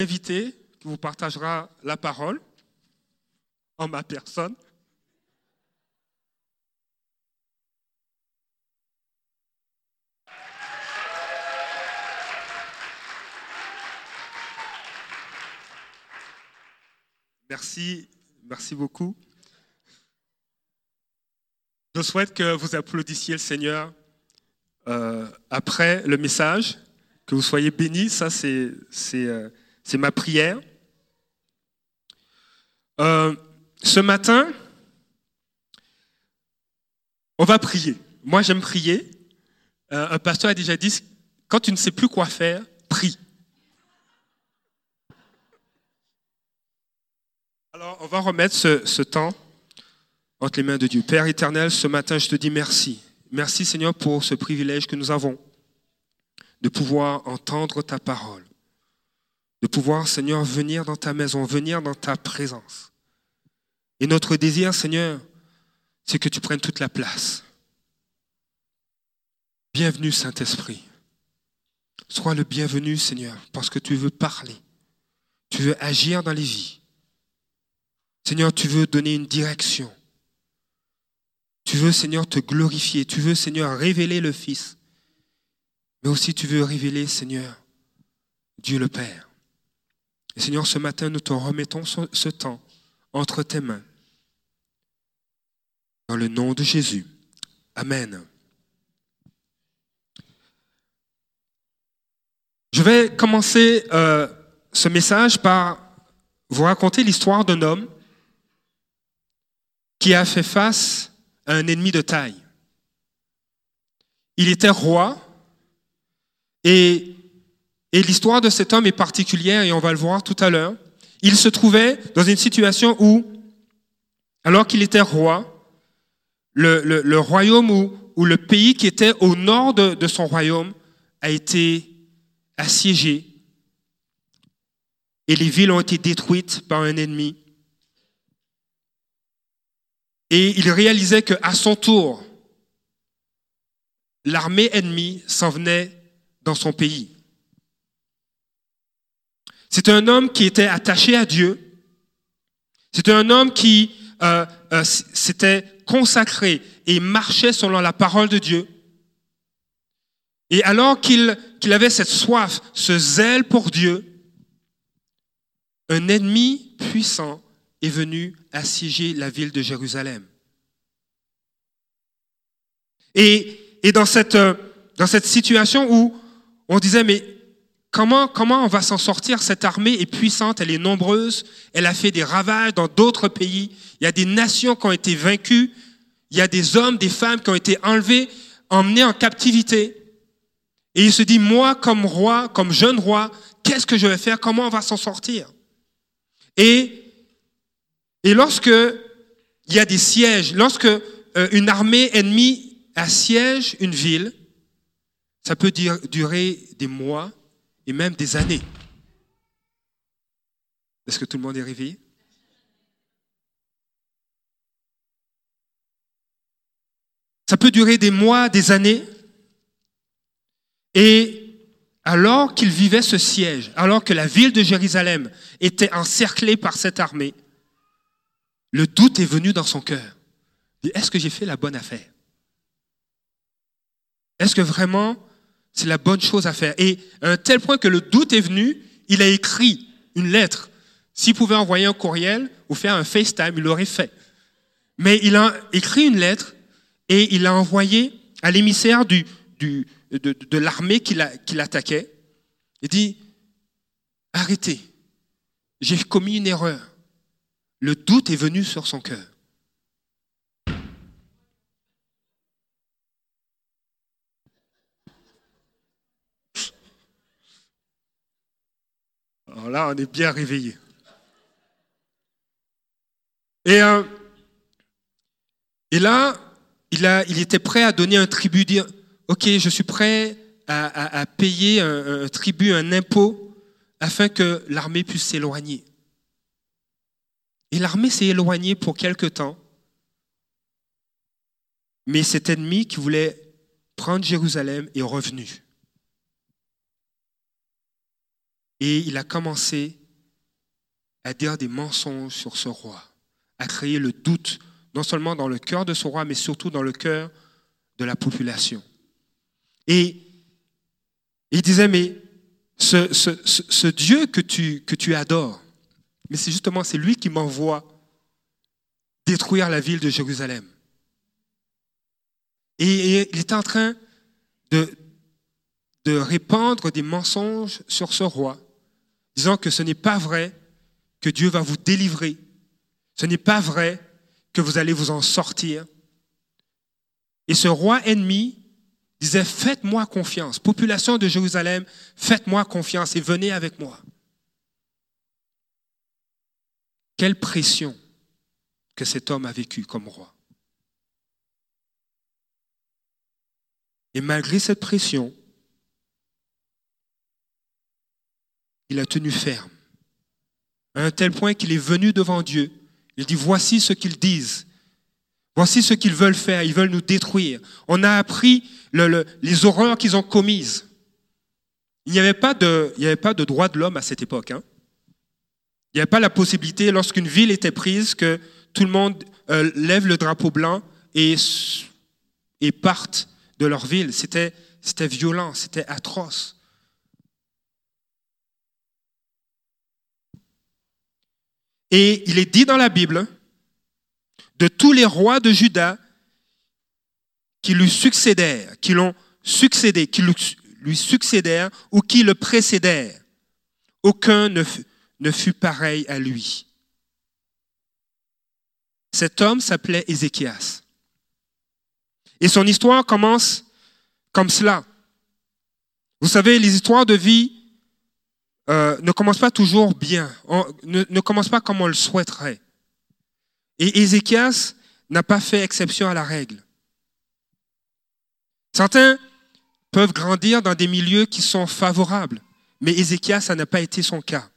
invité qui vous partagera la parole en ma personne. Merci, merci beaucoup. Je souhaite que vous applaudissiez le Seigneur euh, après le message, que vous soyez bénis. Ça, c'est euh, ma prière. Euh, ce matin, on va prier. Moi, j'aime prier. un pasteur a déjà dit, quand tu ne sais plus quoi faire, prie. Alors, on va remettre ce, temps entre les mains de Dieu. Père éternel, ce matin, je te dis merci. Merci Seigneur pour ce privilège que nous avons de pouvoir entendre ta parole, de pouvoir Seigneur venir dans ta maison, venir dans ta présence. Et notre désir Seigneur, c'est que tu prennes toute la place. Bienvenue Saint-Esprit. Sois le bienvenu Seigneur, parce que tu veux parler, tu veux agir dans les vies. Seigneur, tu veux donner une direction. Tu veux, Seigneur, te glorifier. Tu veux, Seigneur, révéler le Fils. Mais aussi, tu veux révéler, Seigneur, Dieu le Père. Seigneur, ce matin, nous te remettons ce temps entre tes mains. Dans le nom de Jésus. Amen. Je vais commencer euh, ce message par vous raconter l'histoire d'un homme qui a fait face à un ennemi de taille. Il était roi et, l'histoire de cet homme est particulière et on va le voir tout à l'heure. Il se trouvait dans une situation où, alors qu'il était roi, le, royaume ou, le pays qui était au nord de son royaume a été assiégé et les villes ont été détruites par un ennemi. Et il réalisait qu'à son tour, l'armée ennemie s'en venait dans son pays. C'était un homme qui était attaché à Dieu. C'était un homme qui euh, euh, s'était consacré et marchait selon la parole de Dieu. Et alors qu'il avait cette soif, ce zèle pour Dieu, un ennemi puissant est venu assiéger la ville de Jérusalem. Et, euh, dans cette situation où on disait, mais comment, comment on va s'en sortir Cette armée est puissante, elle est nombreuse, elle a fait des ravages dans d'autres pays, il y a des nations qui ont été vaincues, il y a des hommes, des femmes qui ont été enlevés, emmenés en captivité. Et il se dit, moi comme roi, comme jeune roi, qu'est-ce que je vais faire? Comment on va s'en sortir? Et et lorsque il y a des sièges, lorsque euh, une armée ennemie assiège une ville, ça peut durer des mois et même des années. Est-ce que tout le monde est réveillé? Ça peut durer des mois, des années. Et alors qu'il vivait ce siège, alors que la ville de Jérusalem était encerclée par cette armée, le doute est venu dans son cœur. Est-ce que j'ai fait la bonne affaire? Est-ce que vraiment c'est la bonne chose à faire Et à un tel point que le doute est venu, il a écrit une lettre. S'il pouvait envoyer un courriel ou faire un FaceTime, il l'aurait fait. Mais il a écrit une lettre et il l'a envoyé à l'émissaire de l'armée qui l'attaquait. Il dit, arrêtez, j'ai commis une erreur le doute est venu sur son cœur. Alors là, on est bien réveillé. Et, euh, là, il était prêt à donner un tribut, dire, OK, je suis prêt à, payer un tribut, un impôt, afin que l'armée puisse s'éloigner. Et l'armée s'est éloignée pour quelque temps. Mais cet ennemi qui voulait prendre Jérusalem est revenu. Et il a commencé à dire des mensonges sur ce roi, à créer le doute, non seulement dans le cœur de ce roi, mais surtout dans le cœur de la population. Et il disait, mais ce, ce, Dieu que tu, que tu adores, mais c'est justement, c'est lui qui m'envoie détruire la ville de Jérusalem. Et, il était en train de, de répandre des mensonges sur ce roi, disant que ce n'est pas vrai que Dieu va vous délivrer. Ce n'est pas vrai que vous allez vous en sortir. Et ce roi ennemi disait, faites-moi confiance. Population de Jérusalem, faites-moi confiance et venez avec moi. Quelle pression que cet homme a vécu comme roi. Et malgré cette pression, il a tenu ferme, à un tel point qu'il est venu devant Dieu. Il dit, voici ce qu'ils disent, voici ce qu'ils veulent faire, ils veulent nous détruire. On a appris les horreurs qu'ils ont commises. Il n'y avait pas de, droit de l'homme à cette époque. Hein. Il n'y avait pas la possibilité, lorsqu'une ville était prise, que tout le monde euh, lève le drapeau blanc et, parte de leur ville. C'était violent, c'était atroce. Et il est dit dans la Bible, de tous les rois de Juda qui lui succédèrent, qui l'ont succédé, qui lui succédèrent ou qui le précédèrent, aucun ne fut, ne fut pareil à lui. Cet homme s'appelait Ézéchias. Et son histoire commence comme cela. Vous savez, les histoires de vie euh, ne commencent pas toujours bien, ne, commencent pas comme on le souhaiterait. Et Ézéchias n'a pas fait exception à la règle. Certains peuvent grandir dans des milieux qui sont favorables, mais Ézéchias, ça n'a pas été son cas.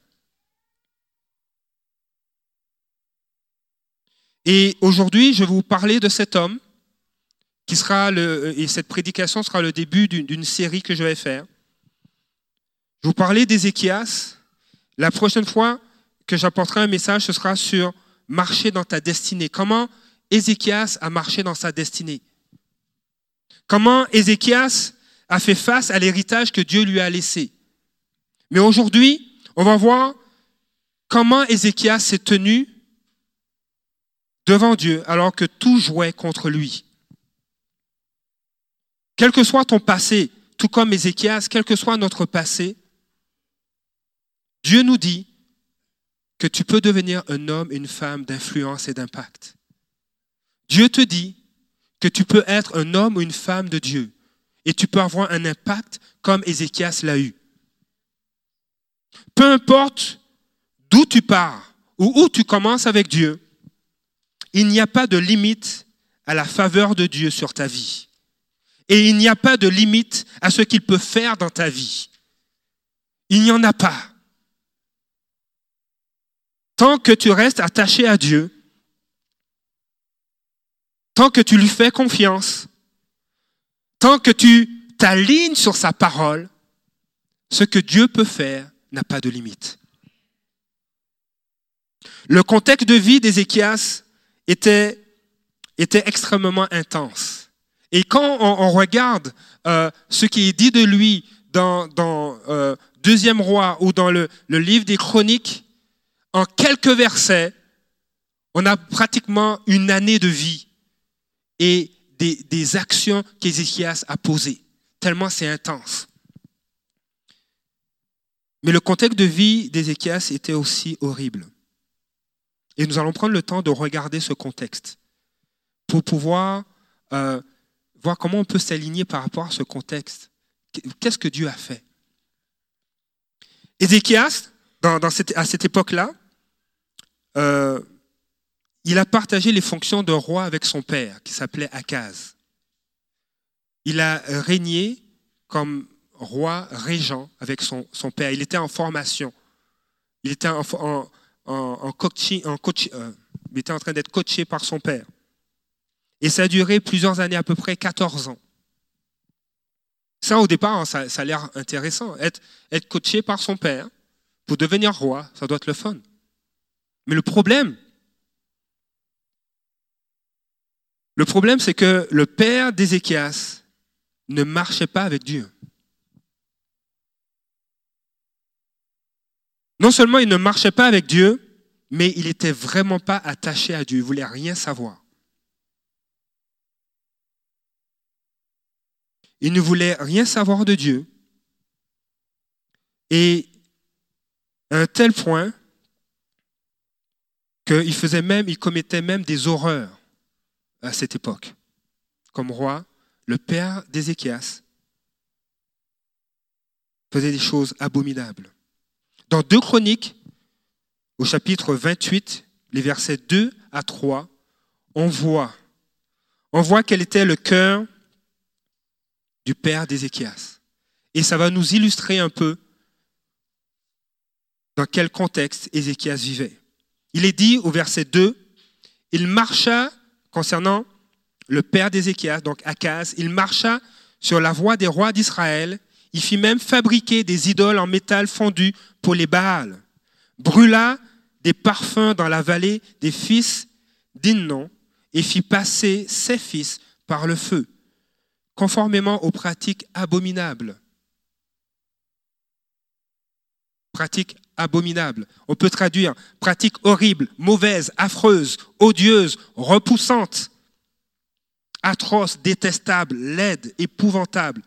Et aujourd'hui, je vais vous parler de cet homme qui sera le, et cette prédication sera le début d'une série que je vais faire. Je vous parler d'Ézéchias. La prochaine fois que j'apporterai un message, ce sera sur marcher dans ta destinée. Comment Ézéchias a marché dans sa destinée? Comment Ézéchias a fait face à l'héritage que Dieu lui a laissé? Mais aujourd'hui, on va voir comment Ézéchias s'est tenu devant Dieu alors que tout jouait contre lui. Quel que soit ton passé, tout comme Ézéchias, quel que soit notre passé, Dieu nous dit que tu peux devenir un homme, une femme d'influence et d'impact. Dieu te dit que tu peux être un homme ou une femme de Dieu et tu peux avoir un impact comme Ézéchias l'a eu. Peu importe d'où tu pars ou où tu commences avec Dieu, il n'y a pas de limite à la faveur de Dieu sur ta vie. Et il n'y a pas de limite à ce qu'il peut faire dans ta vie. Il n'y en a pas. Tant que tu restes attaché à Dieu, tant que tu lui fais confiance, tant que tu t'alignes sur sa parole, ce que Dieu peut faire n'a pas de limite. Le contexte de vie d'Ézéchias était, extrêmement intense. Et quand on, regarde euh, ce qui est dit de lui dans, euh, Deuxième Roi ou dans le livre des Chroniques, en quelques versets, on a pratiquement une année de vie et des, des actions qu'Ézéchias a posées, tellement c'est intense. Mais le contexte de vie d'Ézéchias était aussi horrible. Et nous allons prendre le temps de regarder ce contexte pour pouvoir euh, voir comment on peut s'aligner par rapport à ce contexte. Qu'est-ce que Dieu a fait? Ézéchias, à cette époque-là, euh, il a partagé les fonctions de roi avec son père, qui s'appelait Akaz. Il a régné comme roi régent avec son, père. Il était en formation. Il était en, en, coach, euh, il était en train d'être coaché par son père. Et ça a duré plusieurs années, à peu près 14 ans. Ça, au départ, ça, a l'air intéressant. Être, être coaché par son père, pour devenir roi, ça doit être le fun. Mais le problème, le problème, c'est que le père d'Ézéchias ne marchait pas avec Dieu. Non seulement il ne marchait pas avec Dieu, mais il n'était vraiment pas attaché à Dieu, il voulait rien savoir. Il ne voulait rien savoir de Dieu. Et à un tel point qu'il faisait même, il commettait même des horreurs à cette époque. Comme roi, le père d'Ézéchias faisait des choses abominables. Dans 2 Chroniques, au chapitre 28, les versets 2 à 3, on voit, on voit quel était le cœur du père d'Ézéchias. Et ça va nous illustrer un peu dans quel contexte Ézéchias vivait. Il est dit au verset 2, il marcha, concernant le père d'Ézéchias, donc Akaz, il marcha sur la voie des rois d'Israël, il fit même fabriquer des idoles en métal fondu pour les Baals, brûla des parfums dans la vallée des fils d'Innon et fit passer ses fils par le feu, conformément aux pratiques abominables. Pratiques abominables. On peut traduire pratique horrible, mauvaise, affreuse, odieuse, repoussante, atroce, détestable, laide, épouvantable,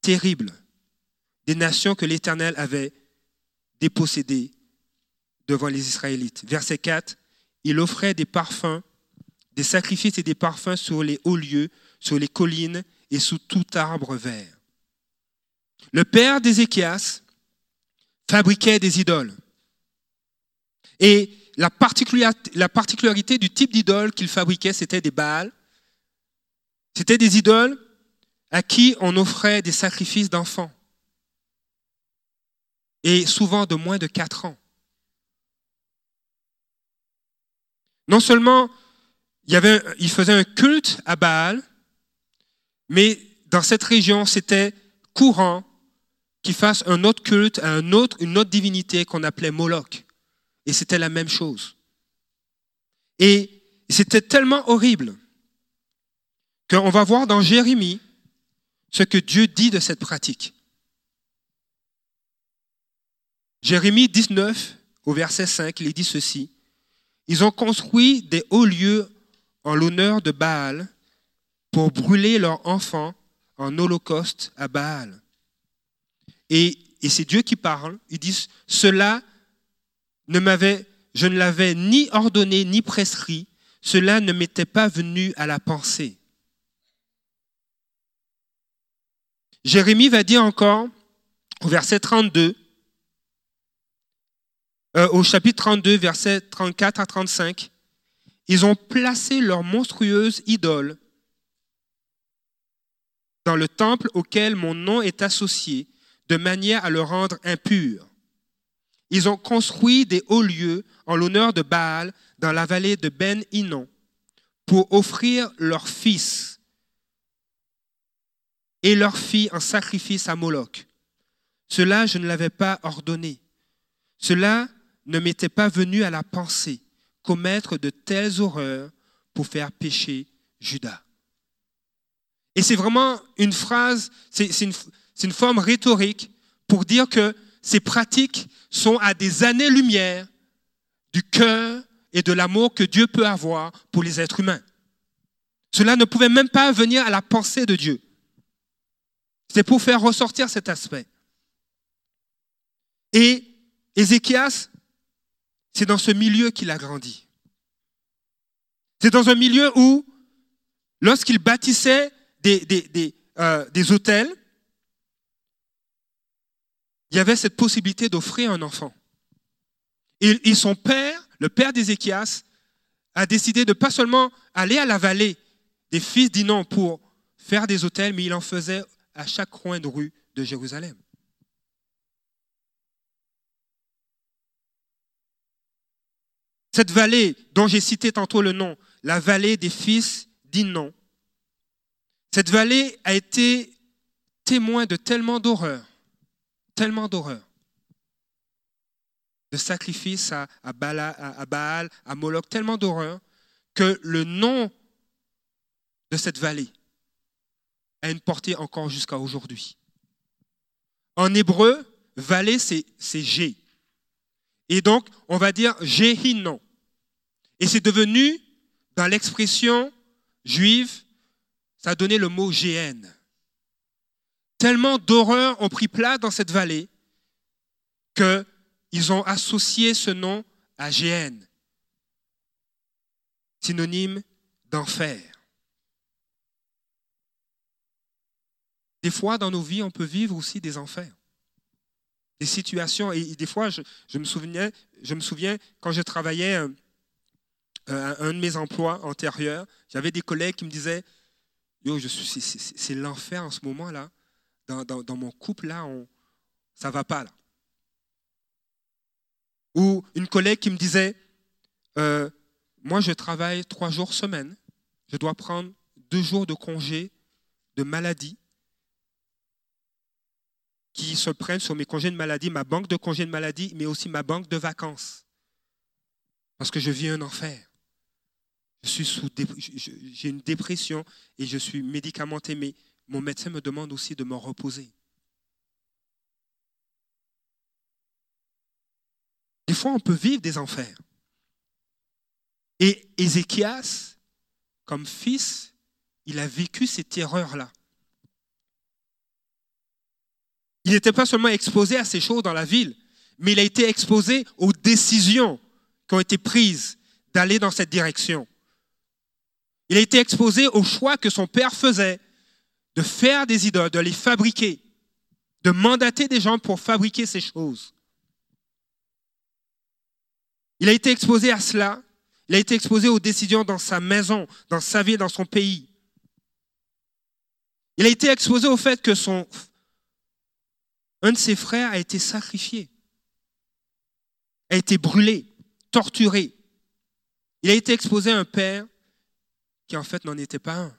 terrible. Des nations que l'Éternel avait dépossédées devant les Israélites. Verset 4, il offrait des parfums, des sacrifices et des parfums sur les hauts lieux, sur les collines et sous tout arbre vert. Le père d'Ézéchias fabriquait des idoles. Et la particularité, la particularité du type d'idole qu'il fabriquait, c'était des Baals. C'était des idoles à qui on offrait des sacrifices d'enfants. Et souvent de moins de 4 ans. Non seulement y avait, il faisait un culte à Baal, mais dans cette région, c'était courant qu'il fasse un autre culte à un autre, une autre divinité qu'on appelait Moloch. Et c'était la même chose. Et c'était tellement horrible qu'on va voir dans Jérémie ce que Dieu dit de cette pratique. Jérémie 19, au verset 5, il dit ceci. Ils ont construit des hauts lieux en l'honneur de Baal pour brûler leurs enfants en holocauste à Baal. Et, c'est Dieu qui parle. Il dit, cela ne m'avait, je ne l'avais ni ordonné ni prescrit, cela ne m'était pas venu à la pensée. Jérémie va dire encore au verset 32, euh, au chapitre 32, versets 34 à 35, ils ont placé leur monstrueuse idole dans le temple auquel mon nom est associé, de manière à le rendre impur. Ils ont construit des hauts lieux en l'honneur de Baal dans la vallée de Ben Inon pour offrir leurs fils et leurs filles en sacrifice à Moloch. Cela, je ne l'avais pas ordonné. Cela ne m'était pas venu à la pensée, commettre de telles horreurs pour faire pécher Judas. Et c'est vraiment une phrase, une forme rhétorique pour dire que ces pratiques sont à des années-lumière du cœur et de l'amour que Dieu peut avoir pour les êtres humains. Cela ne pouvait même pas venir à la pensée de Dieu. C'est pour faire ressortir cet aspect. Et Ézéchias, c'est dans ce milieu qu'il a grandi. C'est dans un milieu où, lorsqu'il bâtissait des, des, euh, des hôtels, il y avait cette possibilité d'offrir un enfant. Et, son père, le père d'Ézéchias, a décidé de pas seulement aller à la vallée des fils d'Inon pour faire des hôtels, mais il en faisait à chaque coin de rue de Jérusalem. Cette vallée dont j'ai cité tantôt le nom, la vallée des fils d'Inon, cette vallée a été témoin de tellement d'horreurs tellement d'horreur. de sacrifices à, Baal, à Moloch, tellement d'horreur, que le nom de cette vallée a une portée encore jusqu'à aujourd'hui. En hébreu, vallée, c'est G. Et donc, on va dire Jéhinon. Et c'est devenu, dans l'expression juive, ça a donné le mot GN. Tellement d'horreurs ont pris place dans cette vallée qu'ils ont associé ce nom à GN, synonyme d'enfer. Des fois, dans nos vies, on peut vivre aussi des enfers, des situations. Et des fois, je, me, souviens, je me souviens quand je travaillais un, euh, un de mes emplois antérieurs, j'avais des collègues qui me disaient Yo, c'est l'enfer en ce moment-là. Dans, mon couple, là, ça ne va pas. Là. Ou une collègue qui me disait euh, Moi, je travaille trois jours semaine. Je dois prendre deux jours de congé de maladie qui se prennent sur mes congés de maladie, ma banque de congés de maladie, mais aussi ma banque de vacances. Parce que je vis un enfer. Je suis sous, j'ai une dépression et je suis médicamenté, mais mon médecin me demande aussi de me reposer. Des fois, on peut vivre des enfers. Et Ézéchias, comme fils, il a vécu ces terreurs-là. Il n'était pas seulement exposé à ces choses dans la ville, mais il a été exposé aux décisions qui ont été prises d'aller dans cette direction. Il a été exposé au choix que son père faisait de faire des idoles, de les fabriquer, de mandater des gens pour fabriquer ces choses. Il a été exposé à cela. Il a été exposé aux décisions dans sa maison, dans sa vie, dans son pays. Il a été exposé au fait que son un de ses frères a été sacrifié, a été brûlé, torturé. Il a été exposé à un père qui en fait n'en était pas un.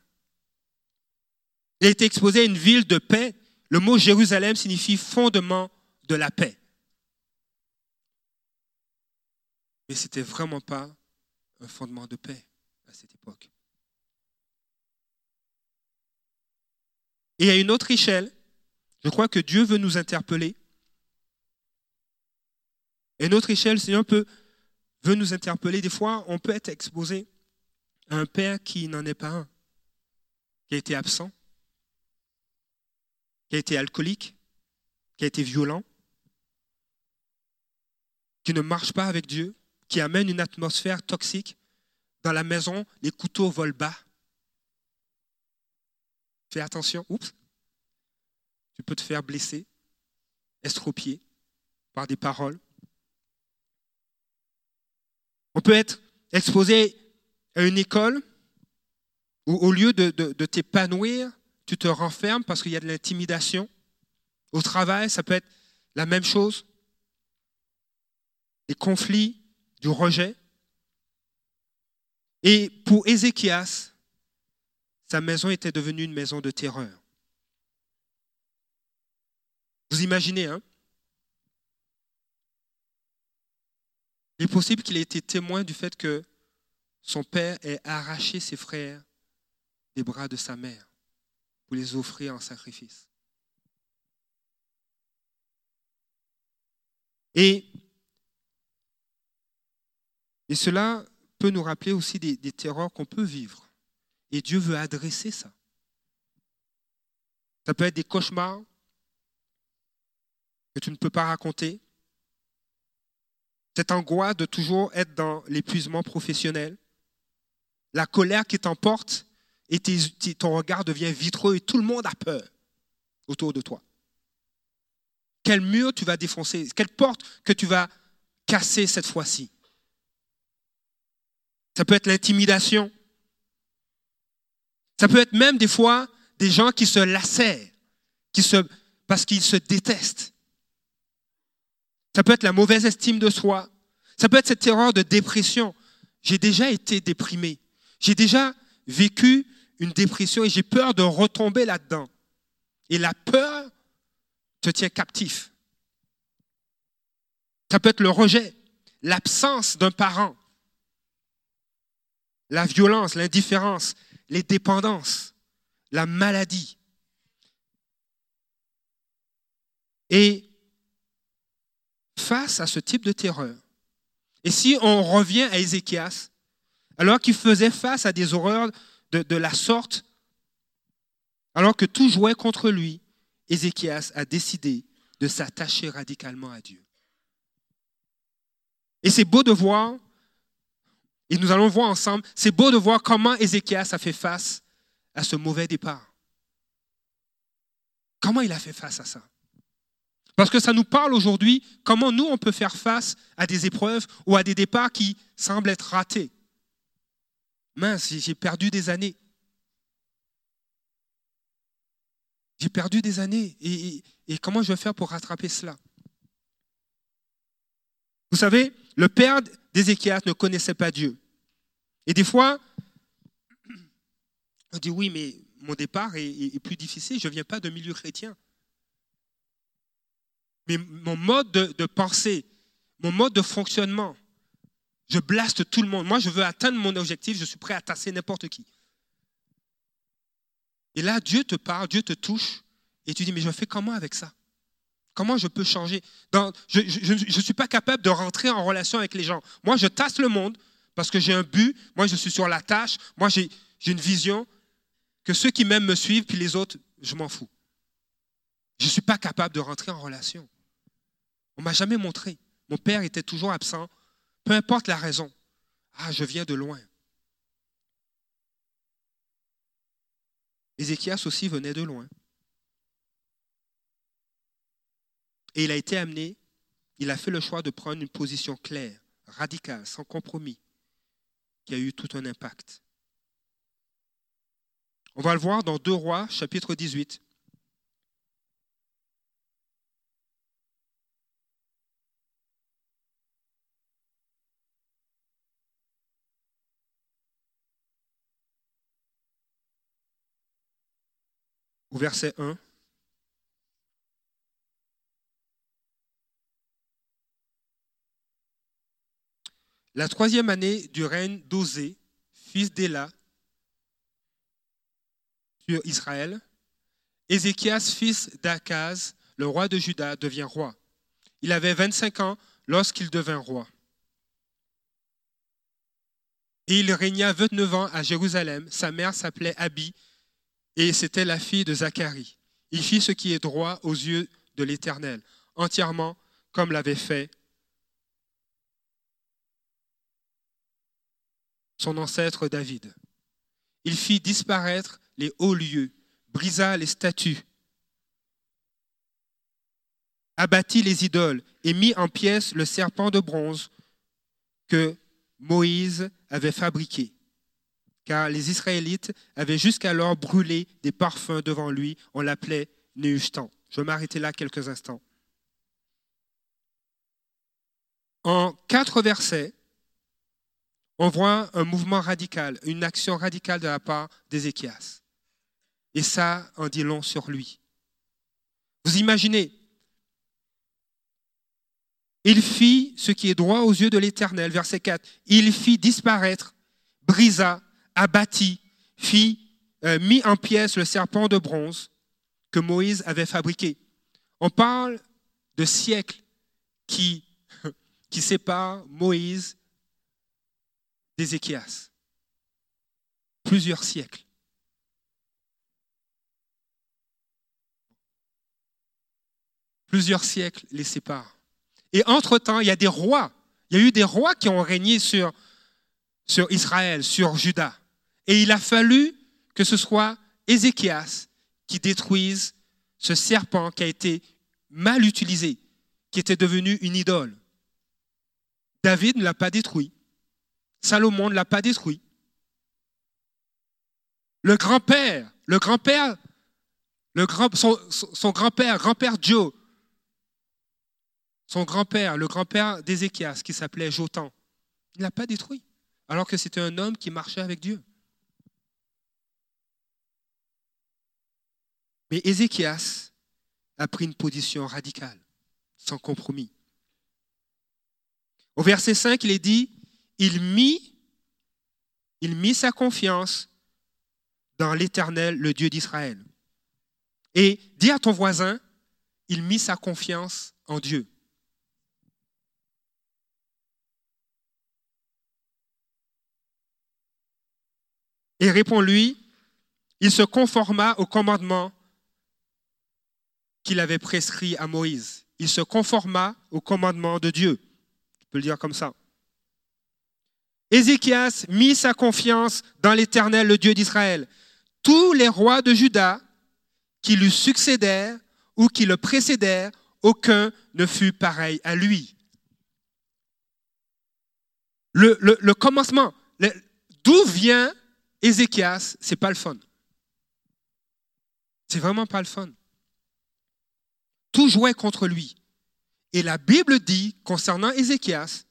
Il a été exposé à une ville de paix. Le mot Jérusalem signifie fondement de la paix. Mais ce n'était vraiment pas un fondement de paix à cette époque. Et à une autre échelle, je crois que Dieu veut nous interpeller. Et notre échelle, le Seigneur veut nous interpeller. Des fois, on peut être exposé à un père qui n'en est pas un, qui a été absent, qui a été alcoolique, qui a été violent, qui ne marche pas avec Dieu, qui amène une atmosphère toxique. Dans la maison, les couteaux volent bas. Fais attention. Oups tu peux te faire blesser, estropier par des paroles. On peut être exposé à une école où au lieu de t'épanouir, tu te renfermes parce qu'il y a de l'intimidation. Au travail, ça peut être la même chose. Les conflits, du rejet. Et pour Ézéchias, sa maison était devenue une maison de terreur. Vous imaginez, hein? Il est possible qu'il ait été témoin du fait que son père ait arraché ses frères des bras de sa mère pour les offrir en sacrifice. Et, cela peut nous rappeler aussi des, des terreurs qu'on peut vivre. Et Dieu veut adresser ça. Ça peut être des cauchemars, que tu ne peux pas raconter. Cette angoisse de toujours être dans l'épuisement professionnel. La colère qui t'emporte et ton regard devient vitreux et tout le monde a peur autour de toi. Quel mur tu vas défoncer? Quelle porte que tu vas casser cette fois-ci? Ça peut être l'intimidation. Ça peut être même des fois des gens qui se lacèrent, parce qu'ils se détestent. Ça peut être la mauvaise estime de soi. Ça peut être cette terreur de dépression. J'ai déjà été déprimé. J'ai déjà vécu une dépression et j'ai peur de retomber là-dedans. Et la peur te tient captif. Ça peut être le rejet, l'absence d'un parent, la violence, l'indifférence, les dépendances, la maladie. Et face à ce type de terreur, et si on revient à Ézéchias, alors qu'il faisait face à des horreurs de, la sorte, alors que tout jouait contre lui, Ézéchias a décidé de s'attacher radicalement à Dieu. Et c'est beau de voir, et nous allons voir ensemble, c'est beau de voir comment Ézéchias a fait face à ce mauvais départ. Comment il a fait face à ça? Parce que ça nous parle aujourd'hui comment nous, on peut faire face à des épreuves ou à des départs qui semblent être ratés. Mince, j'ai perdu des années. J'ai perdu des années. Et, comment je vais faire pour rattraper cela? Vous savez, le père d'Ézéchias ne connaissait pas Dieu. Et des fois, on dit oui, mais mon départ est, plus difficile, je ne viens pas de milieu chrétien. Mais mon mode de, de, pensée, mon mode de fonctionnement, je blaste tout le monde. Moi, je veux atteindre mon objectif, je suis prêt à tasser n'importe qui. Et là, Dieu te parle, Dieu te touche, et tu dis, mais je fais comment avec ça? Comment je peux changer? Je ne suis pas capable de rentrer en relation avec les gens. Moi, je tasse le monde parce que j'ai un but. Moi, je suis sur la tâche. Moi, j'ai une vision que ceux qui m'aiment me suivent, puis les autres, je m'en fous. Je ne suis pas capable de rentrer en relation. On ne m'a jamais montré. Mon père était toujours absent, peu importe la raison. Ah, je viens de loin. Ézéchias aussi venait de loin. Et il a été amené, il a fait le choix de prendre une position claire, radicale, sans compromis, qui a eu tout un impact. On va le voir dans 2 Rois, chapitre 18. Au verset 1. La troisième année du règne d'Osée, fils d'Éla, sur Israël, Ézéchias, fils d'Akaz, le roi de Juda, devient roi. Il avait 25 ans lorsqu'il devint roi. Et il régna 29 ans à Jérusalem. Sa mère s'appelait Abi et c'était la fille de Zacharie. Il fit ce qui est droit aux yeux de l'Éternel, entièrement comme l'avait fait son ancêtre David. Il fit disparaître les hauts lieux, brisa les statues, abattit les idoles et mit en pièces le serpent de bronze que Moïse avait fabriqué. Car les Israélites avaient jusqu'alors brûlé des parfums devant lui, on l'appelait Néhushtan. Je vais m'arrêter là quelques instants. En quatre versets, on voit un mouvement radical, une action radicale de la part d'Ézéchias. Et ça en dit long sur lui. Vous imaginez, il fit ce qui est droit aux yeux de l'Éternel, verset 4. Il fit disparaître, brisa, abattit, fit, euh, mit en pièces le serpent de bronze que Moïse avait fabriqué. On parle de siècles qui, qui séparent Moïse d'Ézéchias. Plusieurs siècles. Plusieurs siècles les séparent. Et entre-temps, il y a des rois. Il y a eu des rois qui ont régné sur, sur Israël, sur Juda. Et il a fallu que ce soit Ézéchias qui détruise ce serpent qui a été mal utilisé, qui était devenu une idole. David ne l'a pas détruit. Salomon ne l'a pas détruit. Le grand-père, le grand-père, le grand, son, grand-père, grand-père Joe, son grand-père, le grand-père d'Ézéchias, qui s'appelait Jotan, il ne l'a pas détruit, alors que c'était un homme qui marchait avec Dieu. Mais Ézéchias a pris une position radicale, sans compromis. Au verset 5, il est dit, il mit, il mit sa confiance dans l'Éternel, le Dieu d'Israël. Et dis à ton voisin, il mit sa confiance en Dieu. Et réponds-lui, il se conforma au commandement qu'il avait prescrit à Moïse. Il se conforma au commandement de Dieu. Je peux le dire comme ça. Ézéchias mit sa confiance dans l'Éternel, le Dieu d'Israël. Tous les rois de Juda qui lui succédèrent ou qui le précédèrent, aucun ne fut pareil à lui. Le commencement, d'où vient Ézéchias, c'est pas le fun. C'est vraiment pas le fun. Tout jouait contre lui. Et la Bible dit, concernant Ézéchias,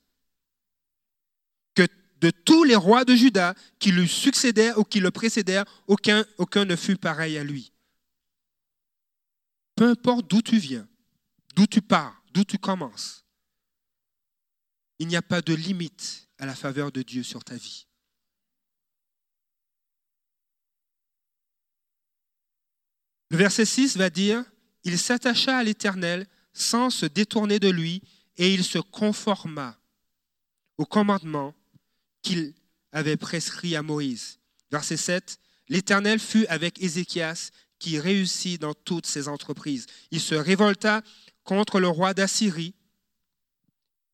que de tous les rois de Juda qui lui succédèrent ou qui le précédèrent, aucun, aucun ne fut pareil à lui. Peu importe d'où tu viens, d'où tu pars, d'où tu commences, il n'y a pas de limite à la faveur de Dieu sur ta vie. Le verset 6 va dire, il s'attacha à l'Éternel sans se détourner de lui, et il se conforma au commandement qu'il avait prescrit à Moïse. Verset 7, l'Éternel fut avec Ézéchias, qui réussit dans toutes ses entreprises. Il se révolta contre le roi d'Assyrie,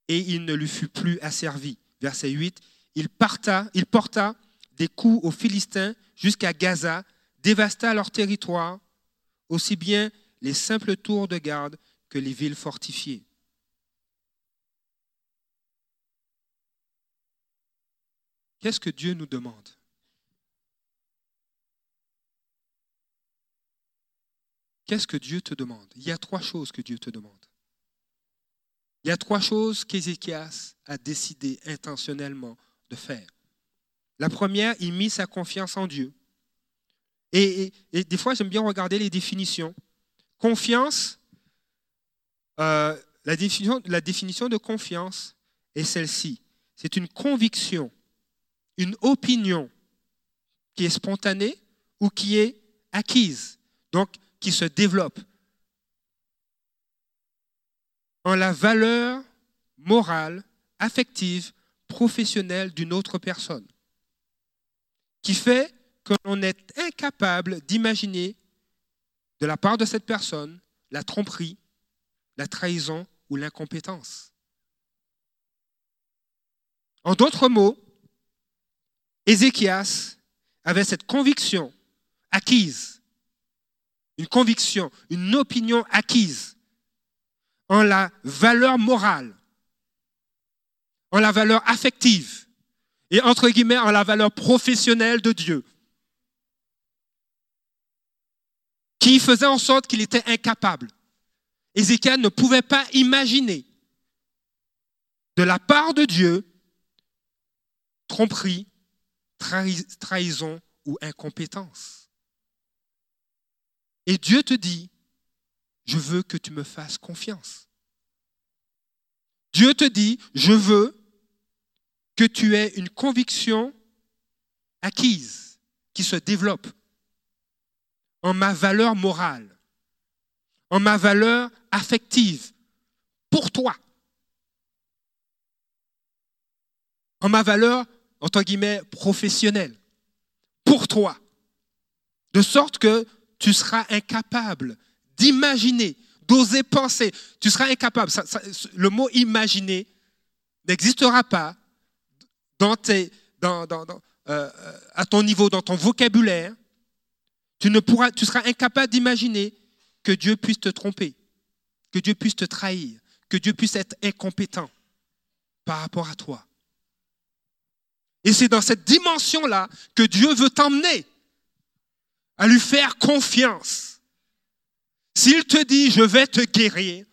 et il ne lui fut plus asservi. Verset 8, il, il porta des coups aux Philistins jusqu'à Gaza, dévasta leur territoire, aussi bien les simples tours de garde que les villes fortifiées. Qu'est-ce que Dieu nous demande? Qu'est-ce que Dieu te demande? Il y a trois choses que Dieu te demande. Il y a trois choses qu'Ézéchias a décidé intentionnellement de faire. La première, il mit sa confiance en Dieu. Et, des fois, j'aime bien regarder les définitions. Confiance, euh, la, définition, la définition de confiance est celle-ci. C'est une conviction, une opinion qui est spontanée ou qui est acquise, donc qui se développe en la valeur morale, affective, professionnelle d'une autre personne, qui fait que l'on est incapable d'imaginer de la part de cette personne la tromperie, la trahison ou l'incompétence. En d'autres mots, Ézéchias avait cette conviction acquise, une conviction, une opinion acquise en la valeur morale, en la valeur affective et entre guillemets en la valeur professionnelle de Dieu. Qui faisait en sorte qu'il était incapable. Ézéchiel ne pouvait pas imaginer de la part de Dieu tromperie, trahison ou incompétence. Et Dieu te dit, je veux que tu me fasses confiance. Dieu te dit, je veux que tu aies une conviction acquise, qui se développe en ma valeur morale, en ma valeur affective pour toi, en ma valeur, entre guillemets, professionnelle pour toi, de sorte que tu seras incapable d'imaginer, d'oser penser. Tu seras incapable. le mot imaginer n'existera pas dans euh, à ton niveau, dans ton vocabulaire, tu, ne pourras, tu seras incapable d'imaginer que Dieu puisse te tromper, que Dieu puisse te trahir, que Dieu puisse être incompétent par rapport à toi. Et c'est dans cette dimension-là que Dieu veut t'emmener à lui faire confiance. S'il te dit, je vais te guérir,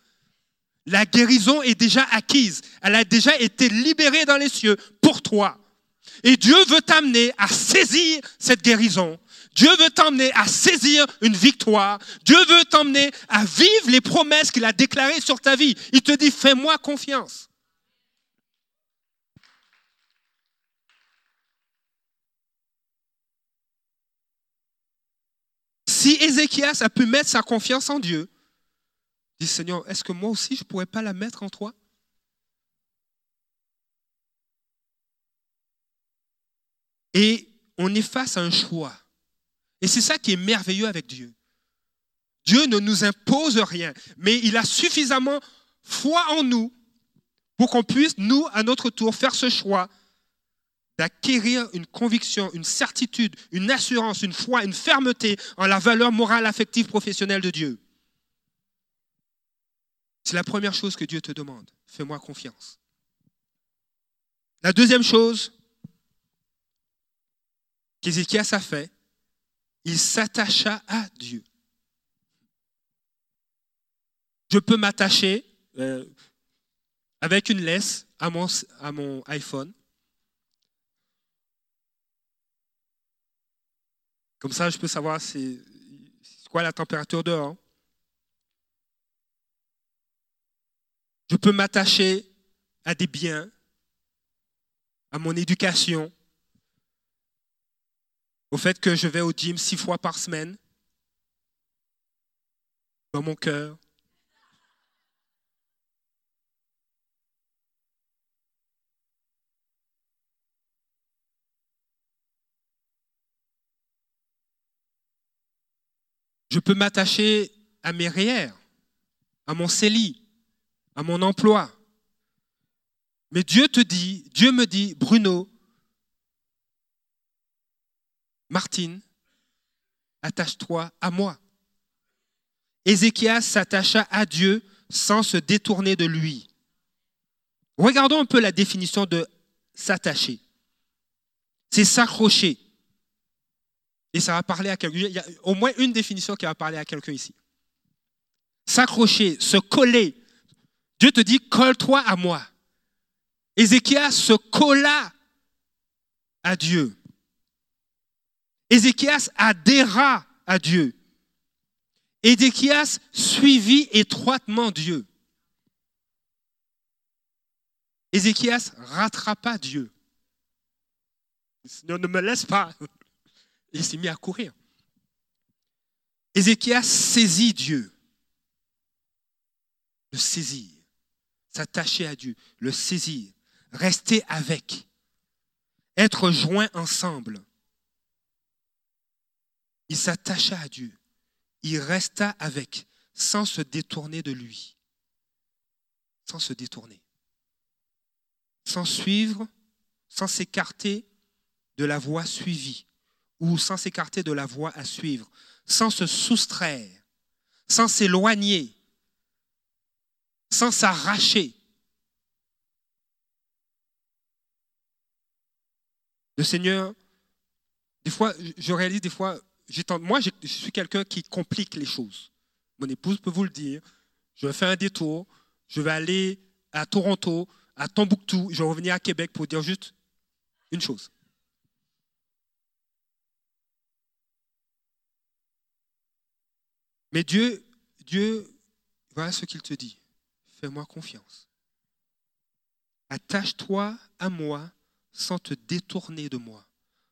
la guérison est déjà acquise. Elle a déjà été libérée dans les cieux pour toi. Et Dieu veut t'amener à saisir cette guérison Dieu veut t'emmener à saisir une victoire. Dieu veut t'emmener à vivre les promesses qu'il a déclarées sur ta vie. Il te dit, fais-moi confiance. Si Ézéchias a pu mettre sa confiance en Dieu, il dit Seigneur, est-ce que moi aussi je ne pourrais pas la mettre en toi? Et on est face à un choix. Et c'est ça qui est merveilleux avec Dieu. Dieu ne nous impose rien, mais il a suffisamment foi en nous pour qu'on puisse, nous, à notre tour, faire ce choix d'acquérir une conviction, une certitude, une assurance, une foi, une fermeté en la valeur morale, affective, professionnelle de Dieu. C'est la première chose que Dieu te demande. Fais-moi confiance. La deuxième chose qu'Ézéchias a fait, il s'attacha à Dieu. Je peux m'attacher euh, avec une laisse à mon, à mon iPhone. Comme ça, je peux savoir c'est quoi la température dehors. Je peux m'attacher à des biens, à mon éducation, au fait que je vais au gym six fois par semaine, dans mon cœur. Je peux m'attacher à mes REER, à mon CELI, à mon emploi. Mais Dieu te dit, Dieu me dit, Bruno, Martine, attache-toi à moi. Ézéchias s'attacha à Dieu sans se détourner de lui. Regardons un peu la définition de s'attacher. C'est s'accrocher. Et ça va parler à quelqu'un. Il y a au moins une définition qui va parler à quelqu'un ici. S'accrocher, se coller. Dieu te dit, colle-toi à moi. Ézéchias se colla à Dieu. Ézéchias adhéra à Dieu. Ézéchias suivit étroitement Dieu. Ézéchias rattrapa Dieu. Ne me laisse pas il s'est mis à courir. Ézéchias saisit Dieu. Le saisir. S'attacher à Dieu. Le saisir. Rester avec. Être joint ensemble. Il s'attacha à Dieu. Il resta avec, sans se détourner de lui. Sans se détourner. Sans suivre, sans s'écarter de la voie suivie ou sans s'écarter de la voie à suivre, sans se soustraire, sans s'éloigner, sans s'arracher. Le Seigneur, des fois, je réalise des fois, moi je suis quelqu'un qui complique les choses. Mon épouse peut vous le dire. Je vais faire un détour, je vais aller à Toronto, à Tombouctou, je vais revenir à Québec pour dire juste une chose. Mais Dieu, Dieu, voilà ce qu'il te dit. Fais-moi confiance. Attache-toi à moi sans te détourner de moi,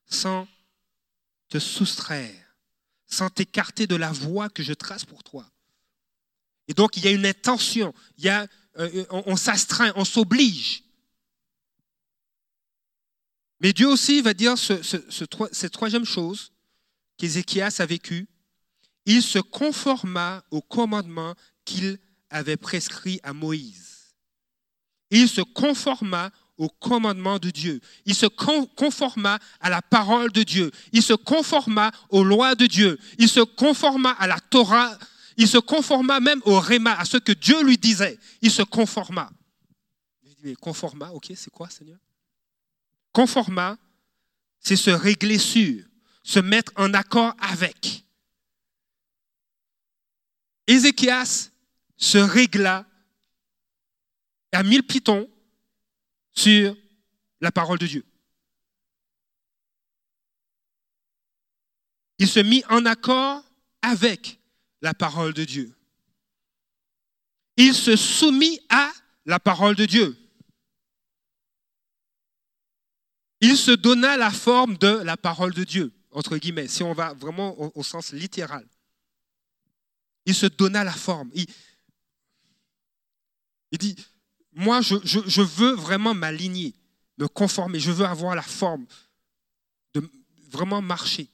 sans te soustraire, sans t'écarter de la voie que je trace pour toi. Et donc, il y a une intention, il y a, euh, on, s'astreint, on s'oblige. Mais Dieu aussi va dire cette troisième chose qu'Ézéchias a vécue, il se conforma au commandement qu'il avait prescrit à Moïse. Il se conforma au commandement de Dieu. Il se conforma à la parole de Dieu. Il se conforma aux lois de Dieu. Il se conforma à la Torah. Il se conforma même au Réma, à ce que Dieu lui disait. Il se conforma. Je dis, mais conforma, ok, c'est quoi, Seigneur? Conforma, c'est se régler sur, se mettre en accord avec. Ézéchias se régla à mille pitons sur la parole de Dieu. Il se mit en accord avec la parole de Dieu. Il se soumit à la parole de Dieu. Il se donna la forme de la parole de Dieu, entre guillemets, si on va vraiment au, sens littéral. Il se donna la forme. Il dit, moi, je, veux vraiment m'aligner, me conformer, je veux avoir la forme de vraiment marcher.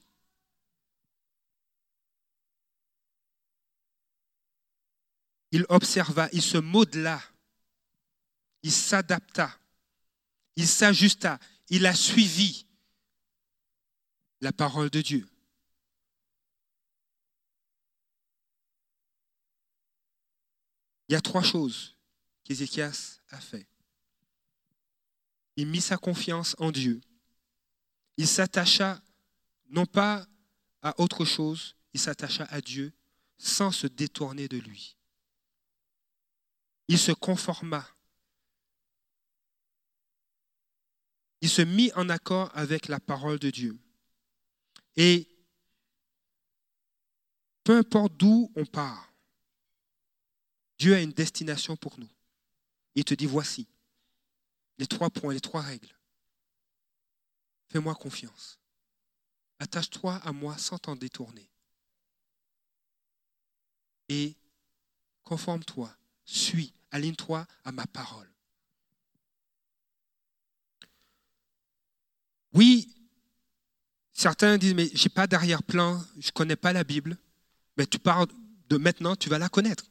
Il observa, il se modela, il s'adapta, il s'ajusta, il a suivi la parole de Dieu. Il y a trois choses qu'Ézéchias a fait. Il mit sa confiance en Dieu. Il s'attacha non pas à autre chose, il s'attacha à Dieu sans se détourner de lui. Il se conforma. Il se mit en accord avec la parole de Dieu. Et peu importe d'où on part, Dieu a une destination pour nous. Il te dit, voici les trois points, les trois règles. Fais-moi confiance. Attache-toi à moi sans t'en détourner. Et conforme-toi, suis, aligne-toi à ma parole. Oui, certains disent, mais je n'ai pas d'arrière-plan, je ne connais pas la Bible. Mais tu parles de maintenant, tu vas la connaître.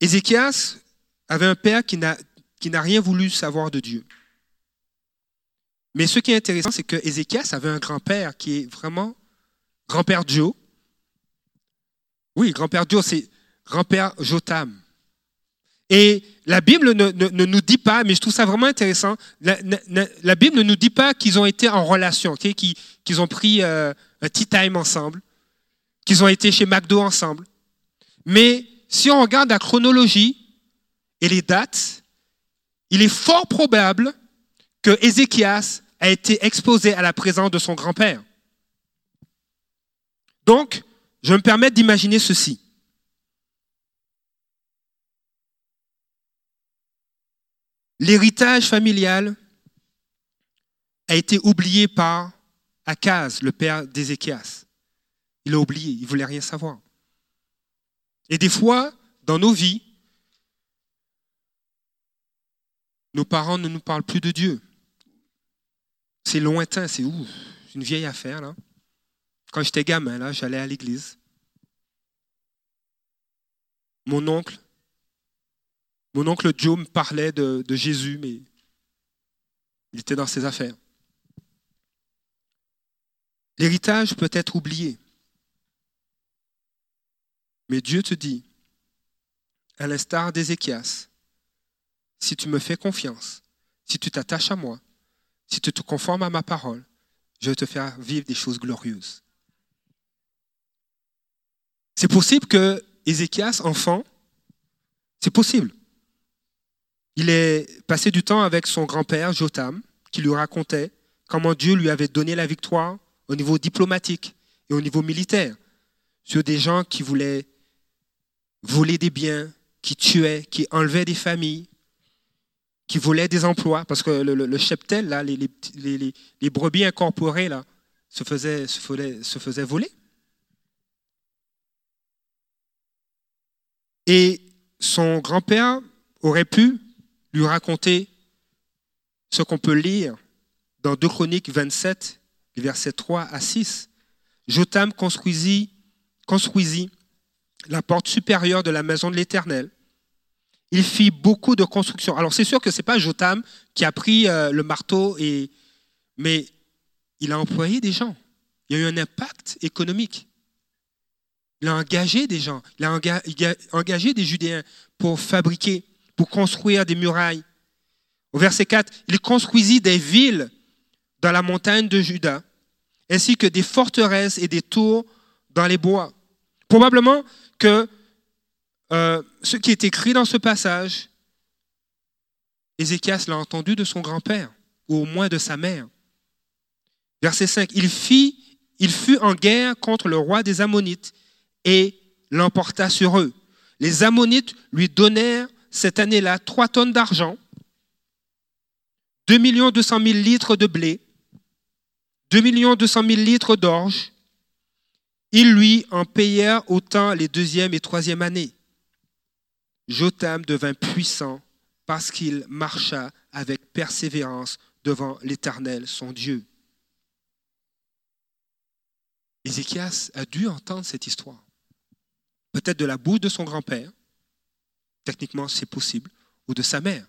Ézéchias avait un père qui n'a, rien voulu savoir de Dieu. Mais ce qui est intéressant, c'est que Ézéchias avait un grand-père qui est vraiment grand-père Joe. Oui, grand-père Joe, c'est grand-père Jotam. Et la Bible ne, nous dit pas, mais je trouve ça vraiment intéressant, la, Bible ne nous dit pas qu'ils ont été en relation, qu'ils, ont pris euh, un tea time ensemble, qu'ils ont été chez McDo ensemble. Mais si on regarde la chronologie et les dates, il est fort probable que Ézéchias a été exposé à la présence de son grand-père. Donc, je me permets d'imaginer ceci. L'héritage familial a été oublié par Akaz, le père d'Ézéchias. Il a oublié, il ne voulait rien savoir. Et des fois, dans nos vies, nos parents ne nous parlent plus de Dieu. C'est lointain, c'est une vieille affaire, là. Quand j'étais gamin, là, j'allais à l'église. Mon oncle, mon oncle Joe me parlait de Jésus, mais il était dans ses affaires. L'héritage peut être oublié. Mais Dieu te dit, à l'instar d'Ézéchias, si tu me fais confiance, si tu t'attaches à moi, si tu te conformes à ma parole, je vais te faire vivre des choses glorieuses. C'est possible que Ézéchias, enfant, c'est possible. Il est passé du temps avec son grand-père, Jotam, qui lui racontait comment Dieu lui avait donné la victoire au niveau diplomatique et au niveau militaire sur des gens qui voulaient voler des biens, qui tuaient, qui enlevaient des familles, qui volaient des emplois, parce que le, cheptel, là, les, brebis incorporées là, se, faisaient, se, se faisaient voler. Et son grand-père aurait pu lui raconter ce qu'on peut lire dans 2 Chroniques 27, versets 3 à 6. Jotam construisit, construisit la porte supérieure de la maison de l'Éternel. Il fit beaucoup de constructions. Alors c'est sûr que ce n'est pas Jotam qui a pris euh, le marteau, mais il a employé des gens. Il y a eu un impact économique. Il a engagé des gens, il a engagé des Judéens pour fabriquer, pour construire des murailles. Au verset 4, il construisit des villes dans la montagne de Juda, ainsi que des forteresses et des tours dans les bois. Probablement que euh, ce qui est écrit dans ce passage, Ézéchias l'a entendu de son grand-père, ou au moins de sa mère. Verset 5, il, fit, il fut en guerre contre le roi des Ammonites et l'emporta sur eux. Les Ammonites lui donnèrent cette année-là trois tonnes d'argent, 2 200 000 litres de blé, 2 200 000 litres d'orge, Ils lui en payèrent autant les deuxième et troisième années. Jotam devint puissant parce qu'il marcha avec persévérance devant l'Éternel, son Dieu. Ézéchias a dû entendre cette histoire. Peut-être de la bouche de son grand-père, techniquement c'est possible, ou de sa mère,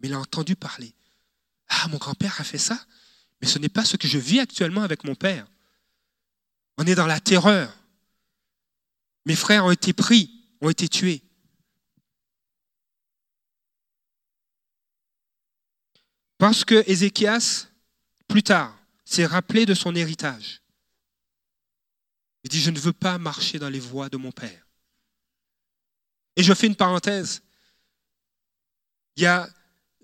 mais il a entendu parler. Ah, mon grand-père a fait ça, mais ce n'est pas ce que je vis actuellement avec mon père. On est dans la terreur. Mes frères ont été pris, ont été tués. Parce que Ézéchias, plus tard, s'est rappelé de son héritage. Il dit, je ne veux pas marcher dans les voies de mon père. Et je fais une parenthèse. Il y a,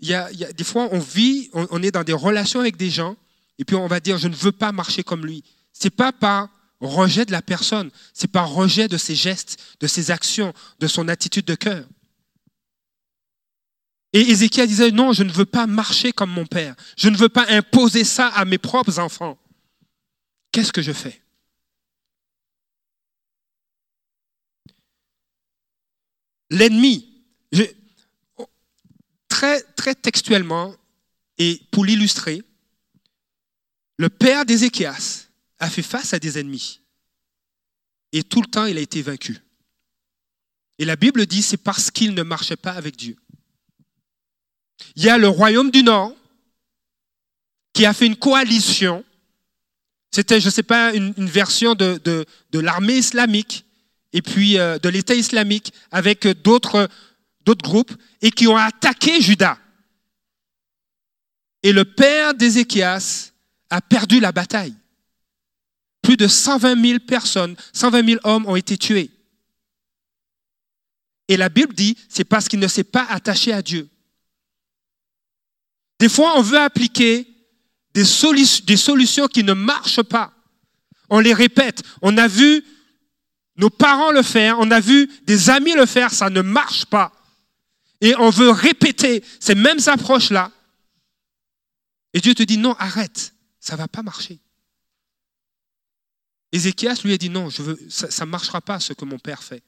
il des fois, on vit, on, est dans des relations avec des gens, et puis on va dire, je ne veux pas marcher comme lui. Ce n'est pas par rejet de la personne, c'est par rejet de ses gestes, de ses actions, de son attitude de cœur. Et Ézéchiel disait, non, je ne veux pas marcher comme mon père. Je ne veux pas imposer ça à mes propres enfants. Qu'est-ce que je fais? L'ennemi, très, très textuellement, et pour l'illustrer, le père d'Ézéchias a fait face à des ennemis. Et tout le temps, il a été vaincu. Et la Bible dit, c'est parce qu'il ne marchait pas avec Dieu. Il y a le royaume du Nord qui a fait une coalition. C'était, je ne sais pas, une, version de, l'armée islamique et puis euh, de l'État islamique avec d'autres, groupes et qui ont attaqué Juda. Et le père d'Ézéchias a perdu la bataille. Plus de 120 000 personnes, 120 000 hommes ont été tués. Et la Bible dit, c'est parce qu'il ne s'est pas attaché à Dieu. Des fois, on veut appliquer des, solutions qui ne marchent pas. On les répète. On a vu nos parents le faire, on a vu des amis le faire, ça ne marche pas. Et on veut répéter ces mêmes approches-là. Et Dieu te dit, non, arrête, ça ne va pas marcher. Ézéchias lui a dit, non, ça ne marchera pas ce que mon père fait.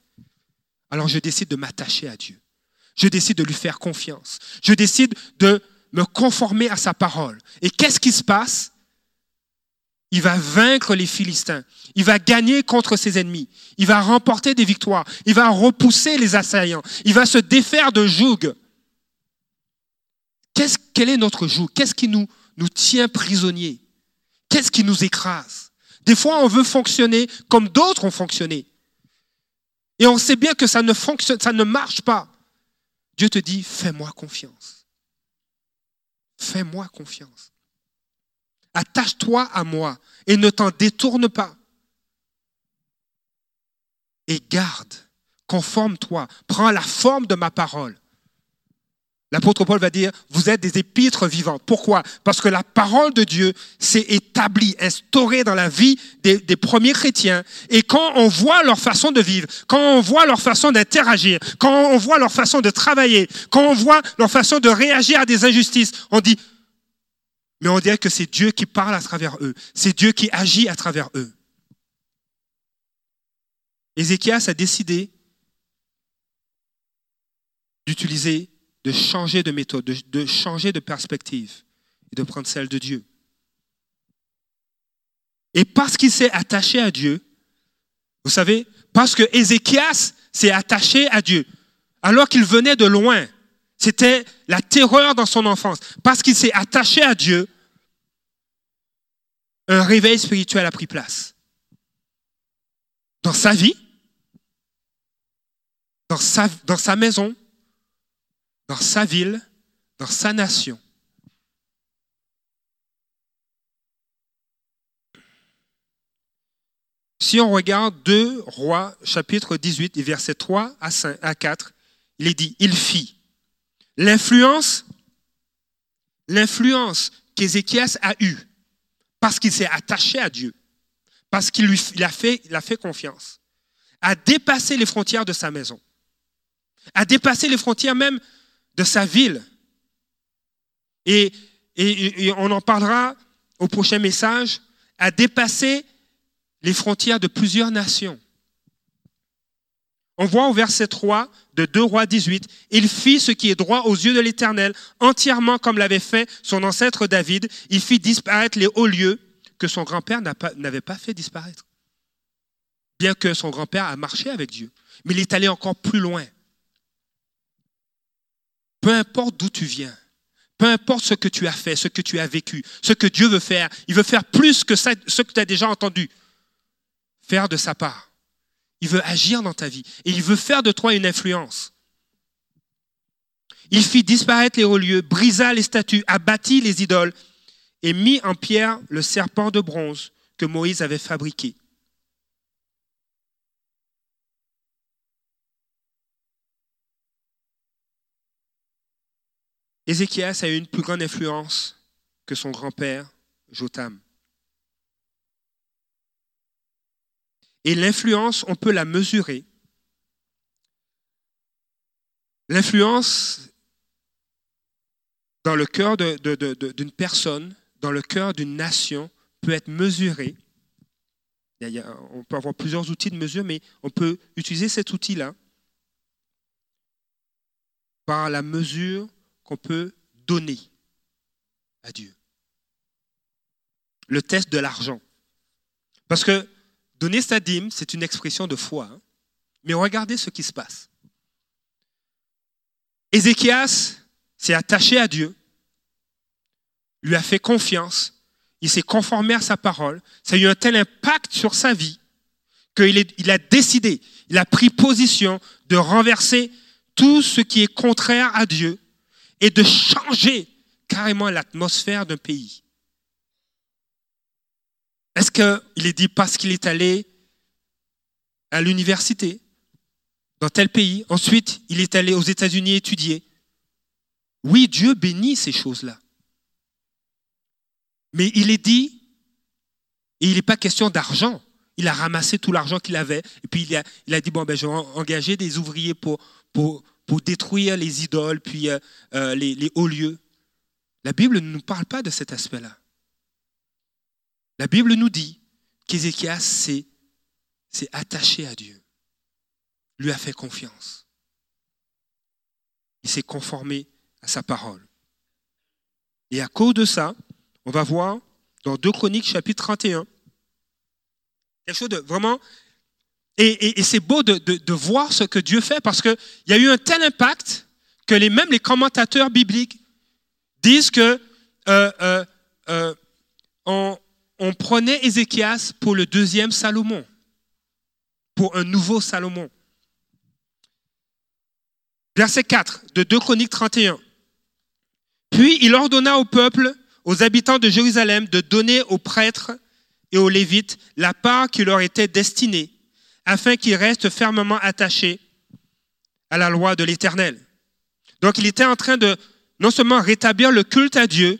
Alors je décide de m'attacher à Dieu. Je décide de lui faire confiance. Je décide de me conformer à sa parole. Et qu'est-ce qui se passe? Il va vaincre les Philistins. Il va gagner contre ses ennemis. Il va remporter des victoires. Il va repousser les assaillants. Il va se défaire de joug. Quel est notre joug? Qu'est-ce qui nous tient prisonniers? Qu'est-ce qui nous écrase? Des fois, on veut fonctionner comme d'autres ont fonctionné. Et on sait bien que ça ne fonctionne, ça ne marche pas. Dieu te dit, fais-moi confiance. Fais-moi confiance. Attache-toi à moi et ne t'en détourne pas. Et garde, conforme-toi, prends la forme de ma parole. L'apôtre Paul va dire, vous êtes des épîtres vivantes. Pourquoi? Parce que la parole de Dieu s'est établie, instaurée dans la vie des, premiers chrétiens. Et quand on voit leur façon de vivre, quand on voit leur façon d'interagir, quand on voit leur façon de travailler, quand on voit leur façon de réagir à des injustices, on dit, mais on dirait que c'est Dieu qui parle à travers eux. C'est Dieu qui agit à travers eux. Ézéchias a décidé d'utiliser de changer de méthode, de, changer de perspective et de prendre celle de Dieu. Et parce qu'il s'est attaché à Dieu, vous savez, parce que Ézéchias s'est attaché à Dieu, alors qu'il venait de loin, c'était la terreur dans son enfance, parce qu'il s'est attaché à Dieu, un réveil spirituel a pris place. Dans sa vie, dans sa, dans sa maison, dans sa ville, dans sa nation. Si on regarde 2 Rois, chapitre 18, verset 3 à, 5, à 4, il est dit, il fit. L'influence, l'influence qu'Ézéchias a eue, parce qu'il s'est attaché à Dieu, parce qu'il lui, a fait, a fait confiance, a dépassé les frontières de sa maison, a dépassé les frontières même de sa ville. Et, on en parlera au prochain message, a dépassé les frontières de plusieurs nations. On voit au verset 3 de 2 Rois 18, il fit ce qui est droit aux yeux de l'Éternel, entièrement comme l'avait fait son ancêtre David. Il fit disparaître les hauts lieux que son grand-père n'avait pas fait disparaître. Bien que son grand-père a marché avec Dieu, mais il est allé encore plus loin. Peu importe d'où tu viens, peu importe ce que tu as fait, ce que tu as vécu, ce que Dieu veut faire, il veut faire plus que ce que tu as déjà entendu faire de sa part. Il veut agir dans ta vie et il veut faire de toi une influence. Il fit disparaître les hauts lieux, brisa les statues, abattit les idoles et mit en pierre le serpent de bronze que Moïse avait fabriqué. Ézéchias a eu une plus grande influence que son grand-père, Jotam. Et l'influence, on peut la mesurer. L'influence dans le cœur d'une personne, dans le cœur d'une nation, peut être mesurée. on peut avoir plusieurs outils de mesure, mais on peut utiliser cet outil-là par la mesure qu'on peut donner à Dieu. Le test de l'argent. Parce que donner sa dîme, c'est une expression de foi. Hein. Mais regardez ce qui se passe. Ézéchias s'est attaché à Dieu, lui a fait confiance, il s'est conformé à sa parole. Ça a eu un tel impact sur sa vie qu'il il a décidé, il a pris position de renverser tout ce qui est contraire à Dieu et de changer carrément l'atmosphère d'un pays. Est-ce qu'il est dit parce qu'il est allé à l'université dans tel pays, ensuite il est allé aux États-Unis étudier? Oui, Dieu bénit ces choses-là. Mais il est dit, et il n'est pas question d'argent. Il a ramassé tout l'argent qu'il avait, et puis il a, dit, bon, ben, je vais engager des ouvriers pour, pour, pour détruire les idoles, puis euh, euh, les, hauts lieux. La Bible ne nous parle pas de cet aspect-là. La Bible nous dit qu'Ézéchias s'est attaché à Dieu, lui a fait confiance. Il s'est conformé à sa parole. Et à cause de ça, on va voir dans 2 Chroniques chapitre 31, quelque chose de vraiment et, c'est beau de, voir ce que Dieu fait parce qu'il y a eu un tel impact que même les commentateurs bibliques disent que euh, euh, euh, on, prenait Ézéchias pour le deuxième Salomon, pour un nouveau Salomon. Verset 4 de 2 Chroniques 31. Puis il ordonna au peuple, aux habitants de Jérusalem, de donner aux prêtres et aux lévites la part qui leur était destinée afin qu'ils restent fermement attachés à la loi de l'Éternel. Donc il était en train de non seulement rétablir le culte à Dieu,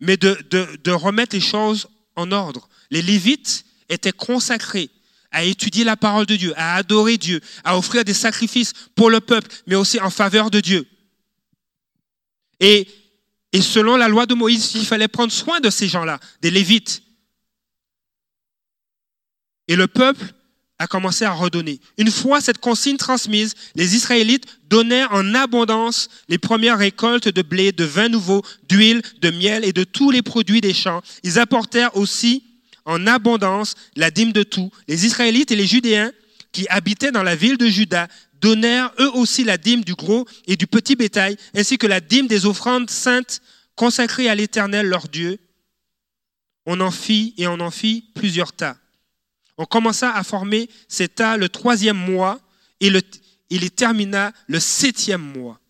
mais de, remettre les choses en ordre. Les Lévites étaient consacrés à étudier la parole de Dieu, à adorer Dieu, à offrir des sacrifices pour le peuple, mais aussi en faveur de Dieu. Et, et selon la loi de Moïse, il fallait prendre soin de ces gens-là, des Lévites. Et le peuple a commencé à redonner. Une fois cette consigne transmise, les Israélites donnaient en abondance les premières récoltes de blé, de vin nouveau, d'huile, de miel et de tous les produits des champs. Ils apportèrent aussi en abondance la dîme de tout. Les Israélites et les Judéens qui habitaient dans la ville de Juda donnèrent eux aussi la dîme du gros et du petit bétail, ainsi que la dîme des offrandes saintes consacrées à l'Éternel leur Dieu. On en fit et on en fit plusieurs tas. On commença à former cet tas le troisième mois et il les termina le septième mois.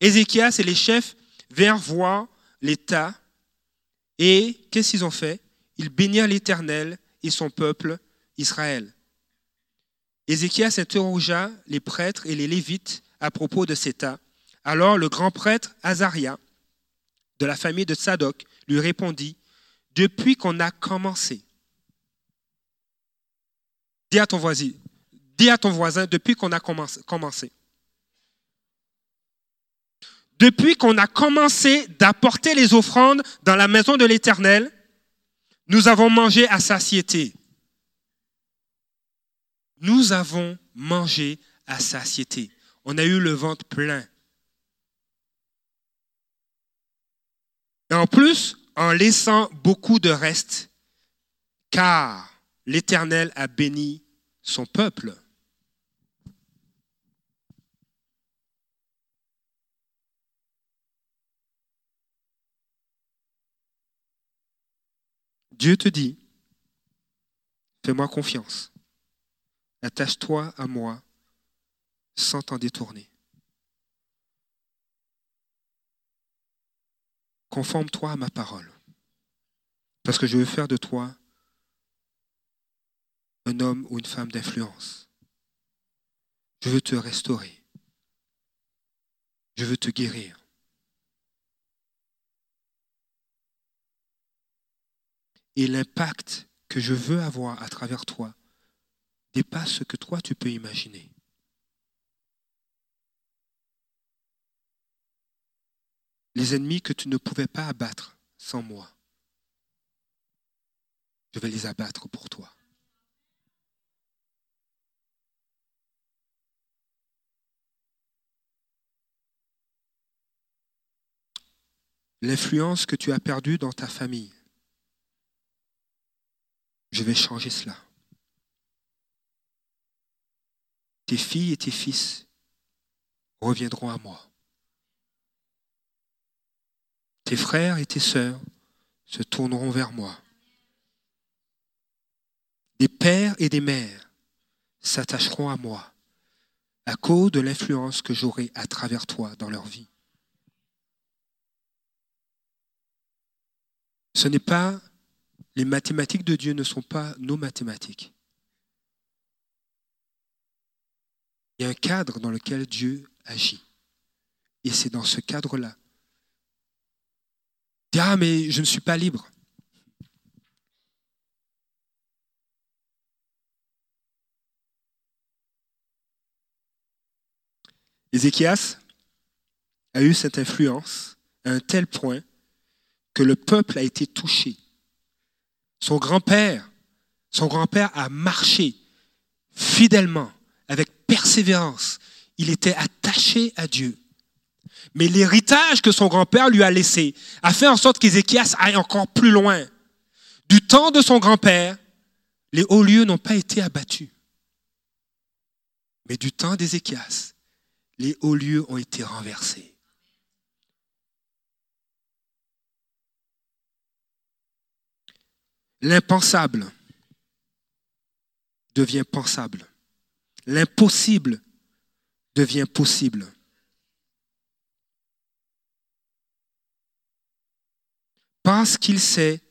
Ézéchias et les chefs vinrent voir l'État et qu'est-ce qu'ils ont fait? Ils bénirent l'Éternel et son peuple Israël. Ézéchias interrogea les prêtres et les lévites à propos de cet tas. Alors le grand prêtre Azaria, de la famille de Sadoc, lui répondit, Depuis qu'on a commencé Dis à ton voisin, depuis qu'on a commencé. Depuis qu'on a commencé d'apporter les offrandes dans la maison de l'Éternel, nous avons mangé à satiété. nous avons mangé à satiété. On a eu le ventre plein. Et en plus, en laissant beaucoup de reste, car l'Éternel a béni son peuple. Dieu te dit, fais-moi confiance, attache-toi à moi sans t'en détourner. Conforme-toi à ma parole, parce que je veux faire de toi un homme ou une femme d'influence. Je veux te restaurer. Je veux te guérir. Et l'impact que je veux avoir à travers toi dépasse ce que toi tu peux imaginer. Les ennemis que tu ne pouvais pas abattre sans moi, je vais les abattre pour toi. L'influence que tu as perdue dans ta famille, je vais changer cela. Tes filles et tes fils reviendront à moi. Tes frères et tes sœurs se tourneront vers moi. Des pères et des mères s'attacheront à moi à cause de l'influence que j'aurai à travers toi dans leur vie. Ce n'est pas les mathématiques de Dieu ne sont pas nos mathématiques. Il y a un cadre dans lequel Dieu agit. Et c'est dans ce cadre-là. Ah, mais je ne suis pas libre. Ézéchias a eu cette influence à un tel point que le peuple a été touché son grand-père, son grand-père a marché fidèlement, avec persévérance. Il était attaché à Dieu. Mais l'héritage que son grand-père lui a laissé a fait en sorte qu'Ézéchias aille encore plus loin. Du temps de son grand-père, les hauts lieux n'ont pas été abattus. Mais du temps d'Ézéchias, les hauts lieux ont été renversés. L'impensable devient pensable. L'impossible devient possible. Parce qu'il s'est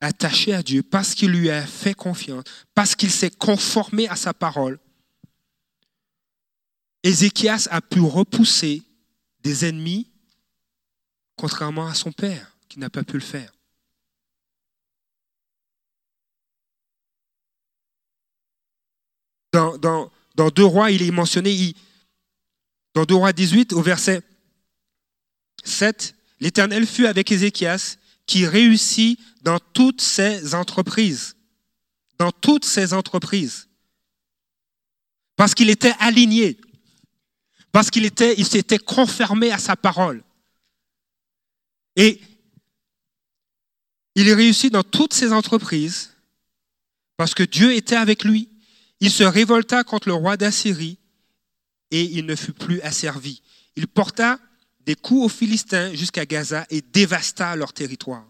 attaché à Dieu, parce qu'il lui a fait confiance, parce qu'il s'est conformé à sa parole, Ézéchias a pu repousser des ennemis, contrairement à son père, qui n'a pas pu le faire. Dans, dans, dans 2 Rois, il est mentionné, dans 2 Rois 18, au verset 7, l'Éternel fut avec Ézéchias qui réussit dans toutes ses entreprises. Dans toutes ses entreprises. Parce qu'il était aligné. Parce qu'il était, il s'était confirmé à sa parole. Et il réussit dans toutes ses entreprises parce que Dieu était avec lui. Il se révolta contre le roi d'Assyrie et il ne fut plus asservi. Il porta des coups aux Philistins jusqu'à Gaza et dévasta leur territoire.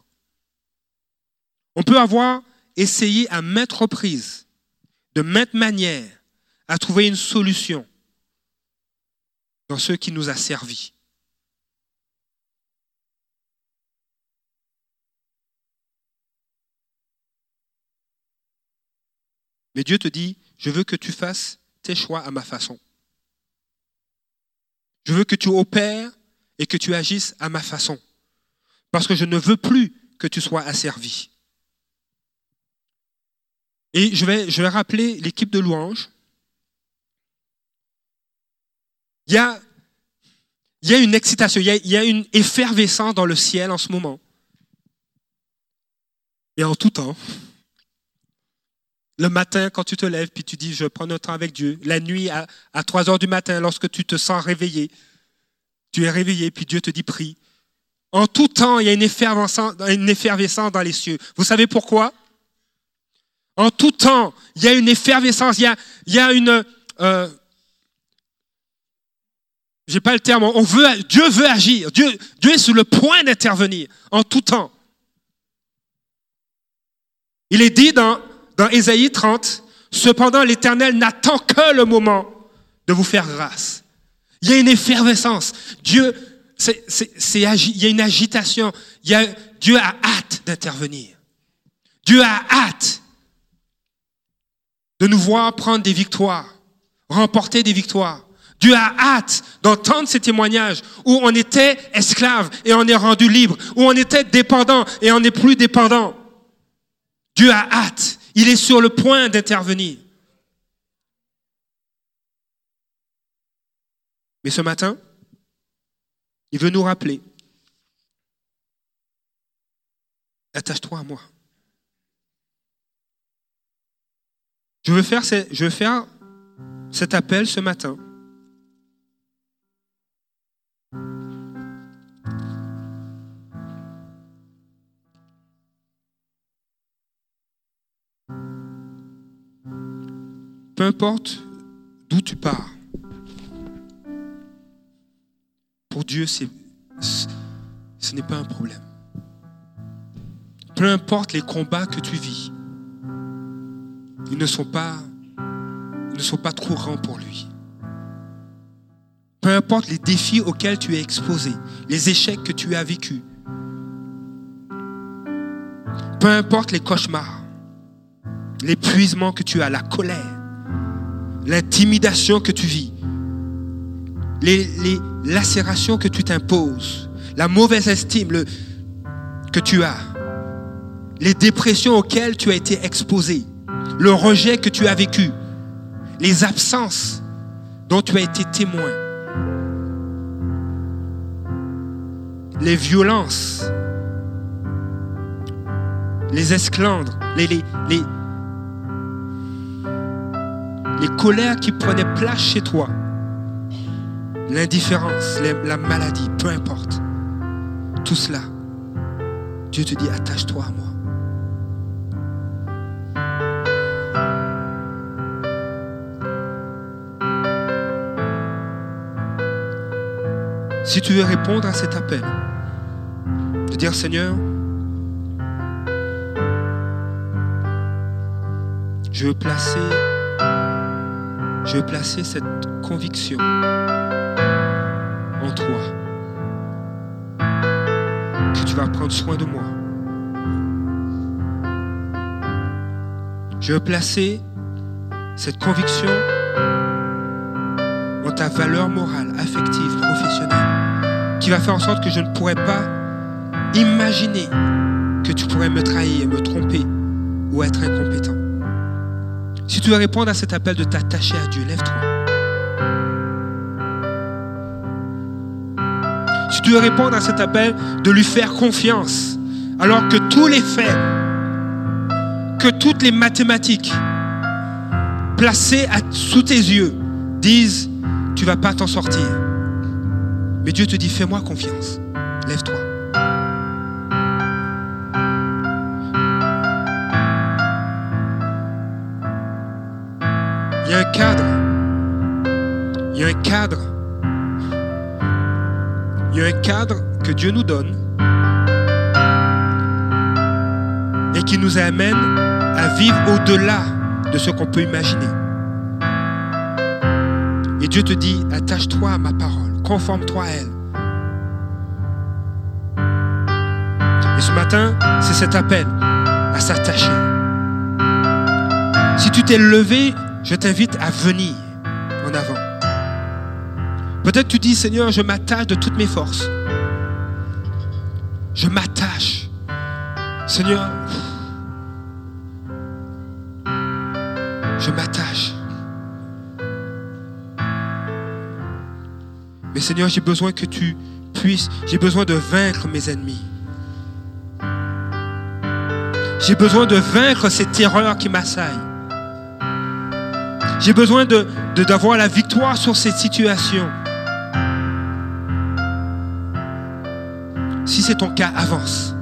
On peut avoir essayé à maintes reprises, de maintes manières, à trouver une solution dans ce qui nous a servi. Mais Dieu te dit, je veux que tu fasses tes choix à ma façon. Je veux que tu opères et que tu agisses à ma façon. Parce que je ne veux plus que tu sois asservi. Et je vais, rappeler l'équipe de louanges. Il y a, une excitation, il y a une effervescence dans le ciel en ce moment. Et en tout temps. Le matin, quand tu te lèves, puis tu dis, je prends notre temps avec Dieu. La nuit, à, à 3 heures du matin, lorsque tu te sens réveillé, tu es réveillé, puis Dieu te dit, prie. En tout temps, il y a une effervescence, dans les cieux. Vous savez pourquoi? En tout temps, il y a une effervescence, il y a, une... Euh, j'ai pas le terme, on veut, Dieu veut agir, Dieu, Dieu est sur le point d'intervenir en tout temps. Il est dit dans, dans Ésaïe 30, cependant l'Éternel n'attend que le moment de vous faire grâce. Il y a une effervescence. Dieu, il y a une agitation. Dieu a hâte d'intervenir. Dieu a hâte de nous voir prendre des victoires, remporter des victoires. Dieu a hâte d'entendre ces témoignages où on était esclave et on est rendu libre, où on était dépendant et on n'est plus dépendant. Dieu a hâte. Il est sur le point d'intervenir. Mais ce matin, il veut nous rappeler, attache-toi à moi. Je veux faire, je veux faire cet appel ce matin peu importe d'où tu pars, pour Dieu, ce n'est pas un problème. Peu importe les combats que tu vis, ils ne sont pas, ils ne sont pas trop grands pour lui. Peu importe les défis auxquels tu es exposé, les échecs que tu as vécus, peu importe les cauchemars, l'épuisement que tu as, la colère, l'intimidation que tu vis, les, lacérations que tu t'imposes, la mauvaise estime que tu as, les dépressions auxquelles tu as été exposé, le rejet que tu as vécu, les absences dont tu as été témoin, les violences, les esclandres, les, les colères qui prenaient place chez toi, l'indifférence, la maladie, peu importe. Tout cela, Dieu te dit, attache-toi à moi. Si tu veux répondre à cet appel, de dire Seigneur, je veux placer je veux placer cette conviction en toi que tu vas prendre soin de moi. Je veux placer cette conviction en ta valeur morale, affective, professionnelle, qui va faire en sorte que je ne pourrais pas imaginer que tu pourrais me trahir, me tromper ou être incompétent. Si tu veux répondre à cet appel de t'attacher à Dieu, lève-toi. Si tu veux répondre à cet appel de lui faire confiance, alors que tous les faits, que toutes les mathématiques placées sous tes yeux disent, tu vas pas t'en sortir. Mais Dieu te dit, fais-moi confiance. Lève-toi. Y a un cadre. Il y a un cadre. Il y a un cadre que Dieu nous donne et qui nous amène à vivre au-delà de ce qu'on peut imaginer. Et Dieu te dit, attache-toi à ma parole, conforme-toi à elle. Et ce matin, c'est cet appel à s'attacher. Si tu t'es levé je t'invite à venir en avant. Peut-être tu dis, Seigneur, je m'attache de toutes mes forces. Je m'attache. Seigneur, je m'attache. Mais Seigneur, j'ai besoin que tu puisses, j'ai besoin de vaincre mes ennemis. J'ai besoin de vaincre ces terreurs qui m'assaillent. J'ai besoin de, d'avoir la victoire sur cette situation. Si c'est ton cas, avance.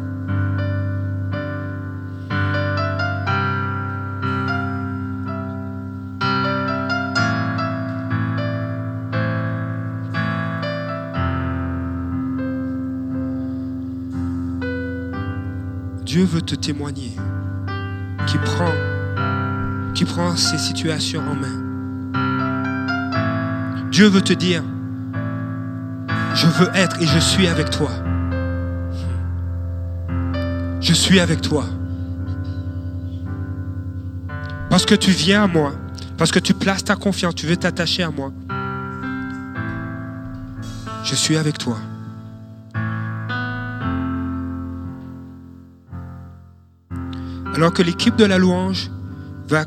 Dieu veut te témoigner qui prend, qui prend ces situations en main. Dieu veut te dire, je veux être et je suis avec toi. Je suis avec toi. Parce que tu viens à moi, parce que tu places ta confiance, tu veux t'attacher à moi. Je suis avec toi. Alors que l'équipe de la louange va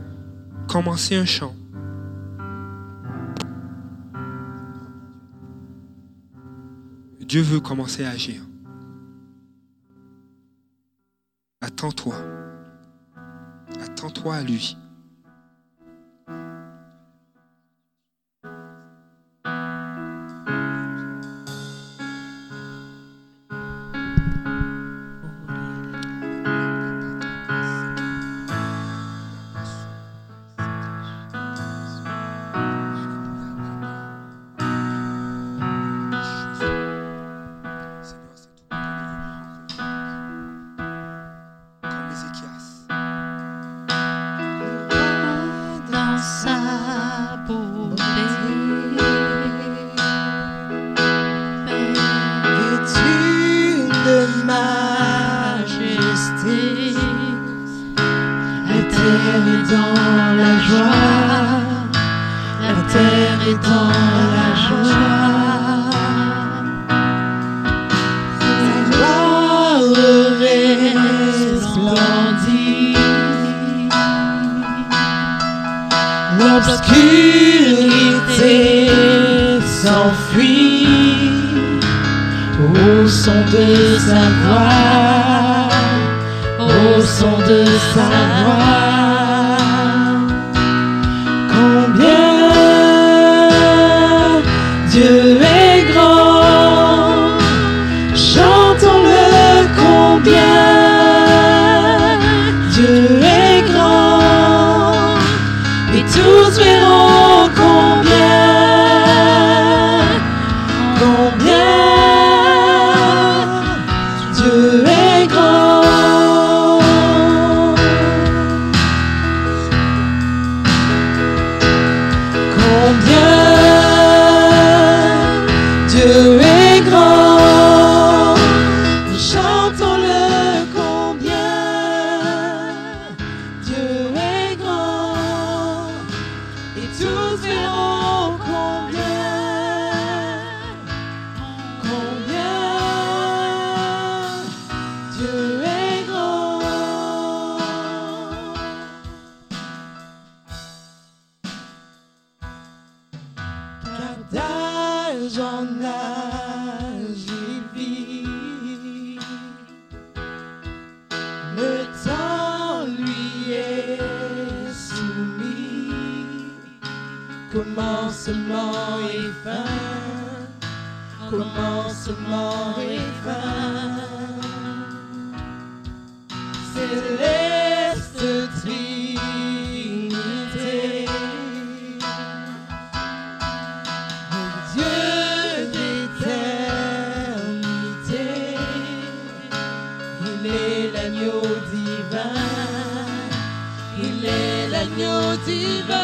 commencer un chant. Dieu veut commencer à agir. Attends-toi. Attends-toi à lui. Fin, commencement et fin. Céleste Trinité. Dieu d'éternité, il est l'agneau divin, il est l'agneau divin.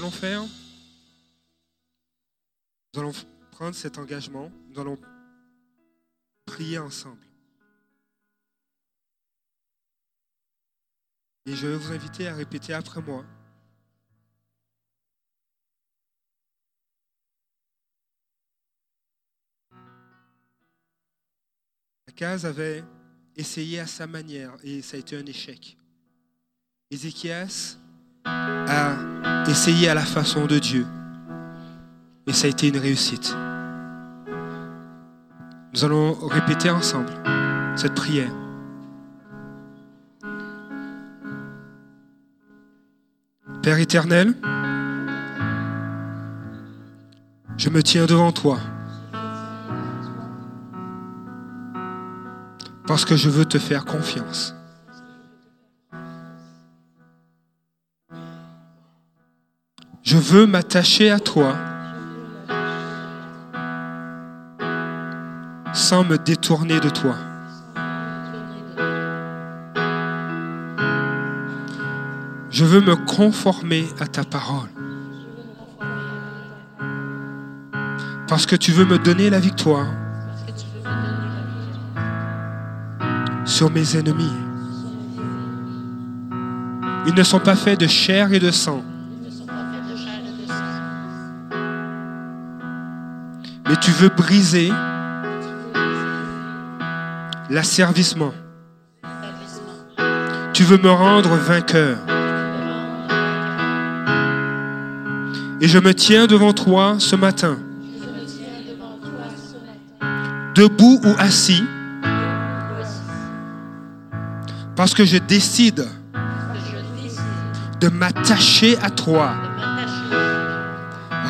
Allons faire, nous allons prendre cet engagement, nous allons prier ensemble. Et je vais vous inviter à répéter après moi. Akaz avait essayé à sa manière et ça a été un échec. Ézéchias a essayé à la façon de Dieu et ça a été une réussite. Nous allons répéter ensemble cette prière. Père éternel, je me tiens devant toi parce que je veux te faire confiance. Je veux m'attacher à toi sans me détourner de toi. Je veux me conformer à ta parole. Parce que tu veux me donner la victoire sur mes ennemis. Ils ne sont pas faits de chair et de sang, mais tu veux briser l'asservissement. Tu veux me rendre vainqueur. Et je me tiens devant toi ce matin, debout ou assis, parce que je décide de m'attacher à toi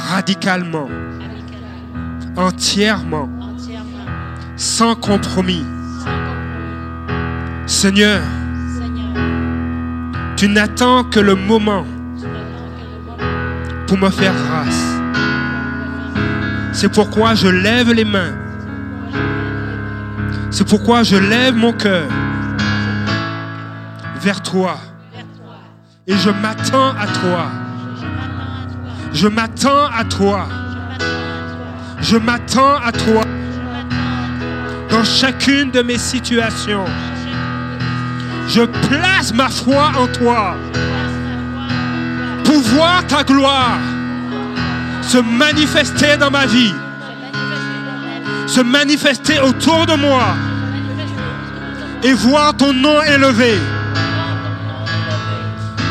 radicalement, entièrement, entièrement, sans compromis. sans compromis. Seigneur, Seigneur, tu n'attends que que le moment pour me faire grâce. C'est pourquoi je lève les mains. C'est pourquoi je lève mon cœur vers toi. Et je m'attends à toi. Je m'attends à toi. Je m'attends à toi. Dans chacune de mes situations. Je place ma foi en toi pour voir ta gloire se manifester dans ma vie, se manifester autour de moi et voir ton nom élevé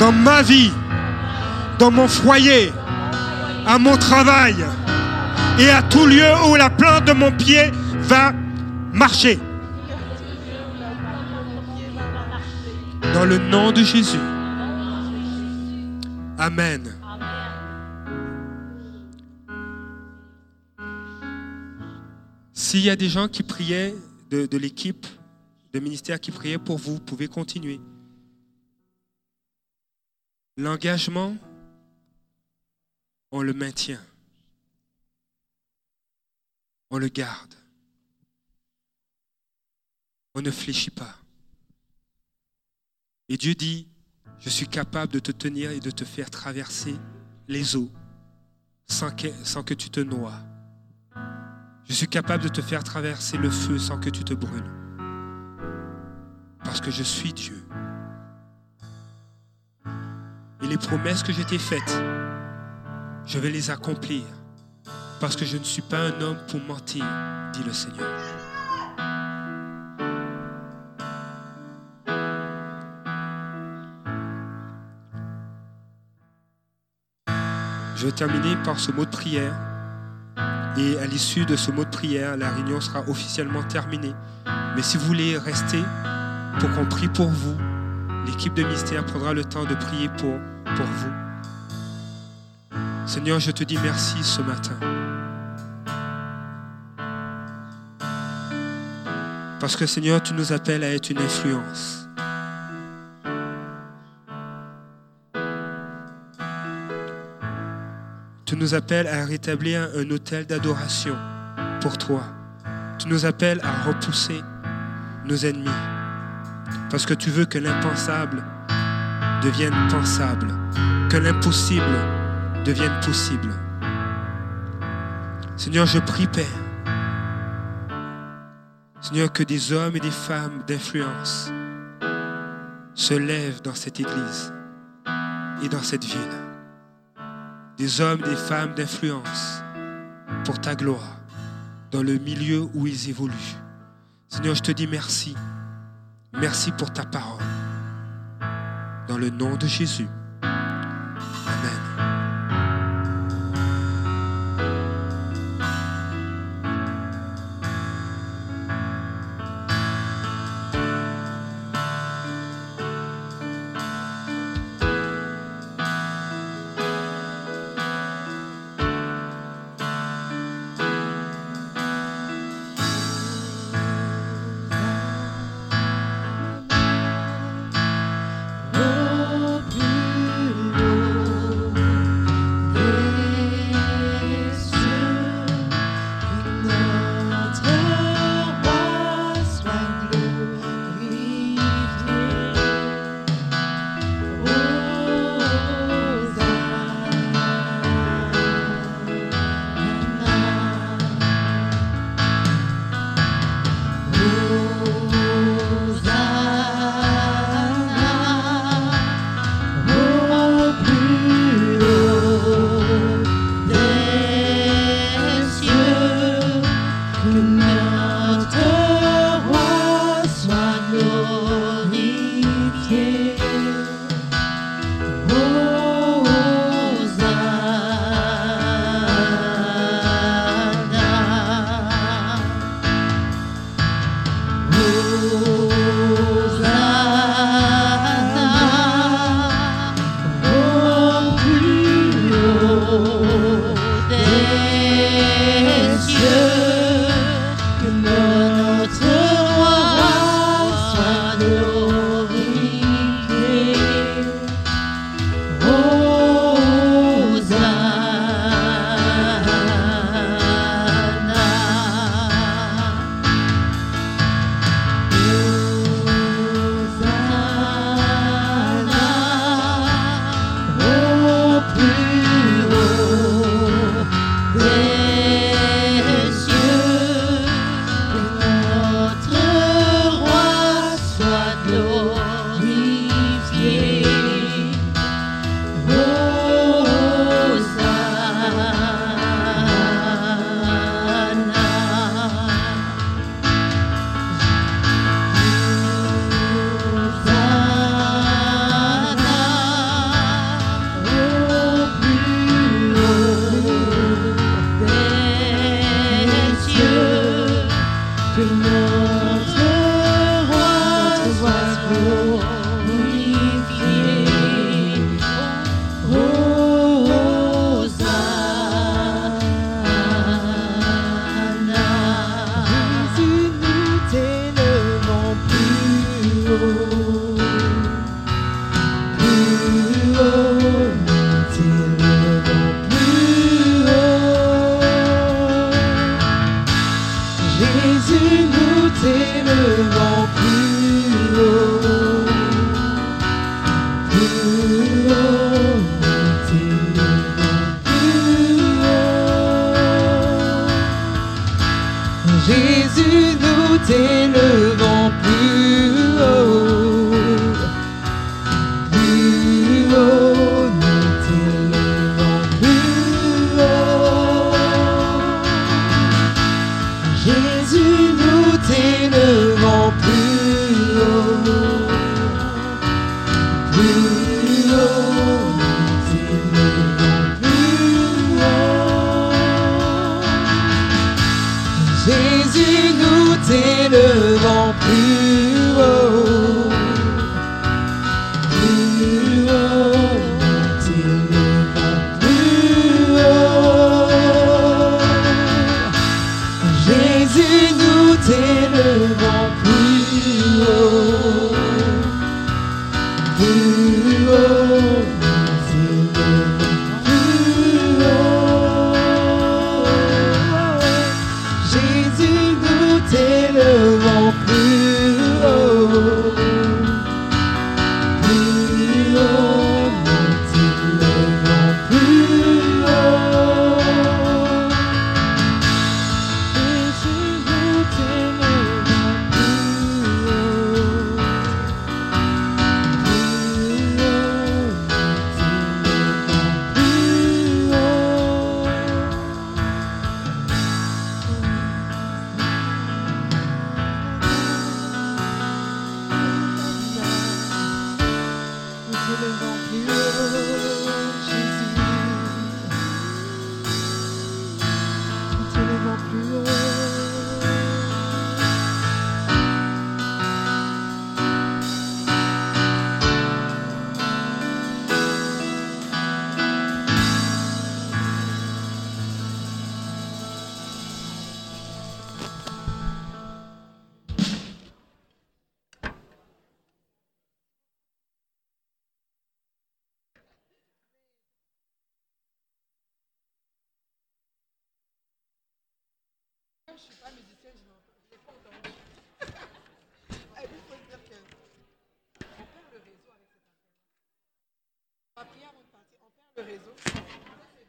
dans ma vie, dans mon foyer, à mon travail et à tout lieu où la plante de mon pied va marcher. Dans le nom de Jésus. Amen. S'il y a des gens qui priaient de, l'équipe de ministère qui priaient pour vous, vous pouvez continuer. L'engagement, on le maintient. On le garde. On ne fléchit pas. Et Dieu dit, je suis capable de te tenir et de te faire traverser les eaux sans que, tu te noies. Je suis capable de te faire traverser le feu sans que tu te brûles. Parce que je suis Dieu. Et les promesses que je t'ai faites, je vais les accomplir. Parce que je ne suis pas un homme pour mentir, dit le Seigneur. Je vais terminer par ce mot de prière. Et à l'issue de ce mot de prière, la réunion sera officiellement terminée. Mais si vous voulez rester pour qu'on prie pour vous, l'équipe de mystère prendra le temps de prier pour, pour vous. Seigneur, je te dis merci ce matin. Parce que Seigneur, tu nous appelles à être une influence. Tu nous appelles à rétablir un hôtel d'adoration pour toi. Tu nous appelles à repousser nos ennemis. Parce que tu veux que l'impensable devienne pensable, que l'impossible devienne possible. Seigneur, je prie, Père, Seigneur, que des hommes et des femmes d'influence se lèvent dans cette Église et dans cette ville. Des hommes, et des femmes d'influence pour ta gloire dans le milieu où ils évoluent. Seigneur, je te dis merci. Merci pour ta parole. Dans le nom de Jésus.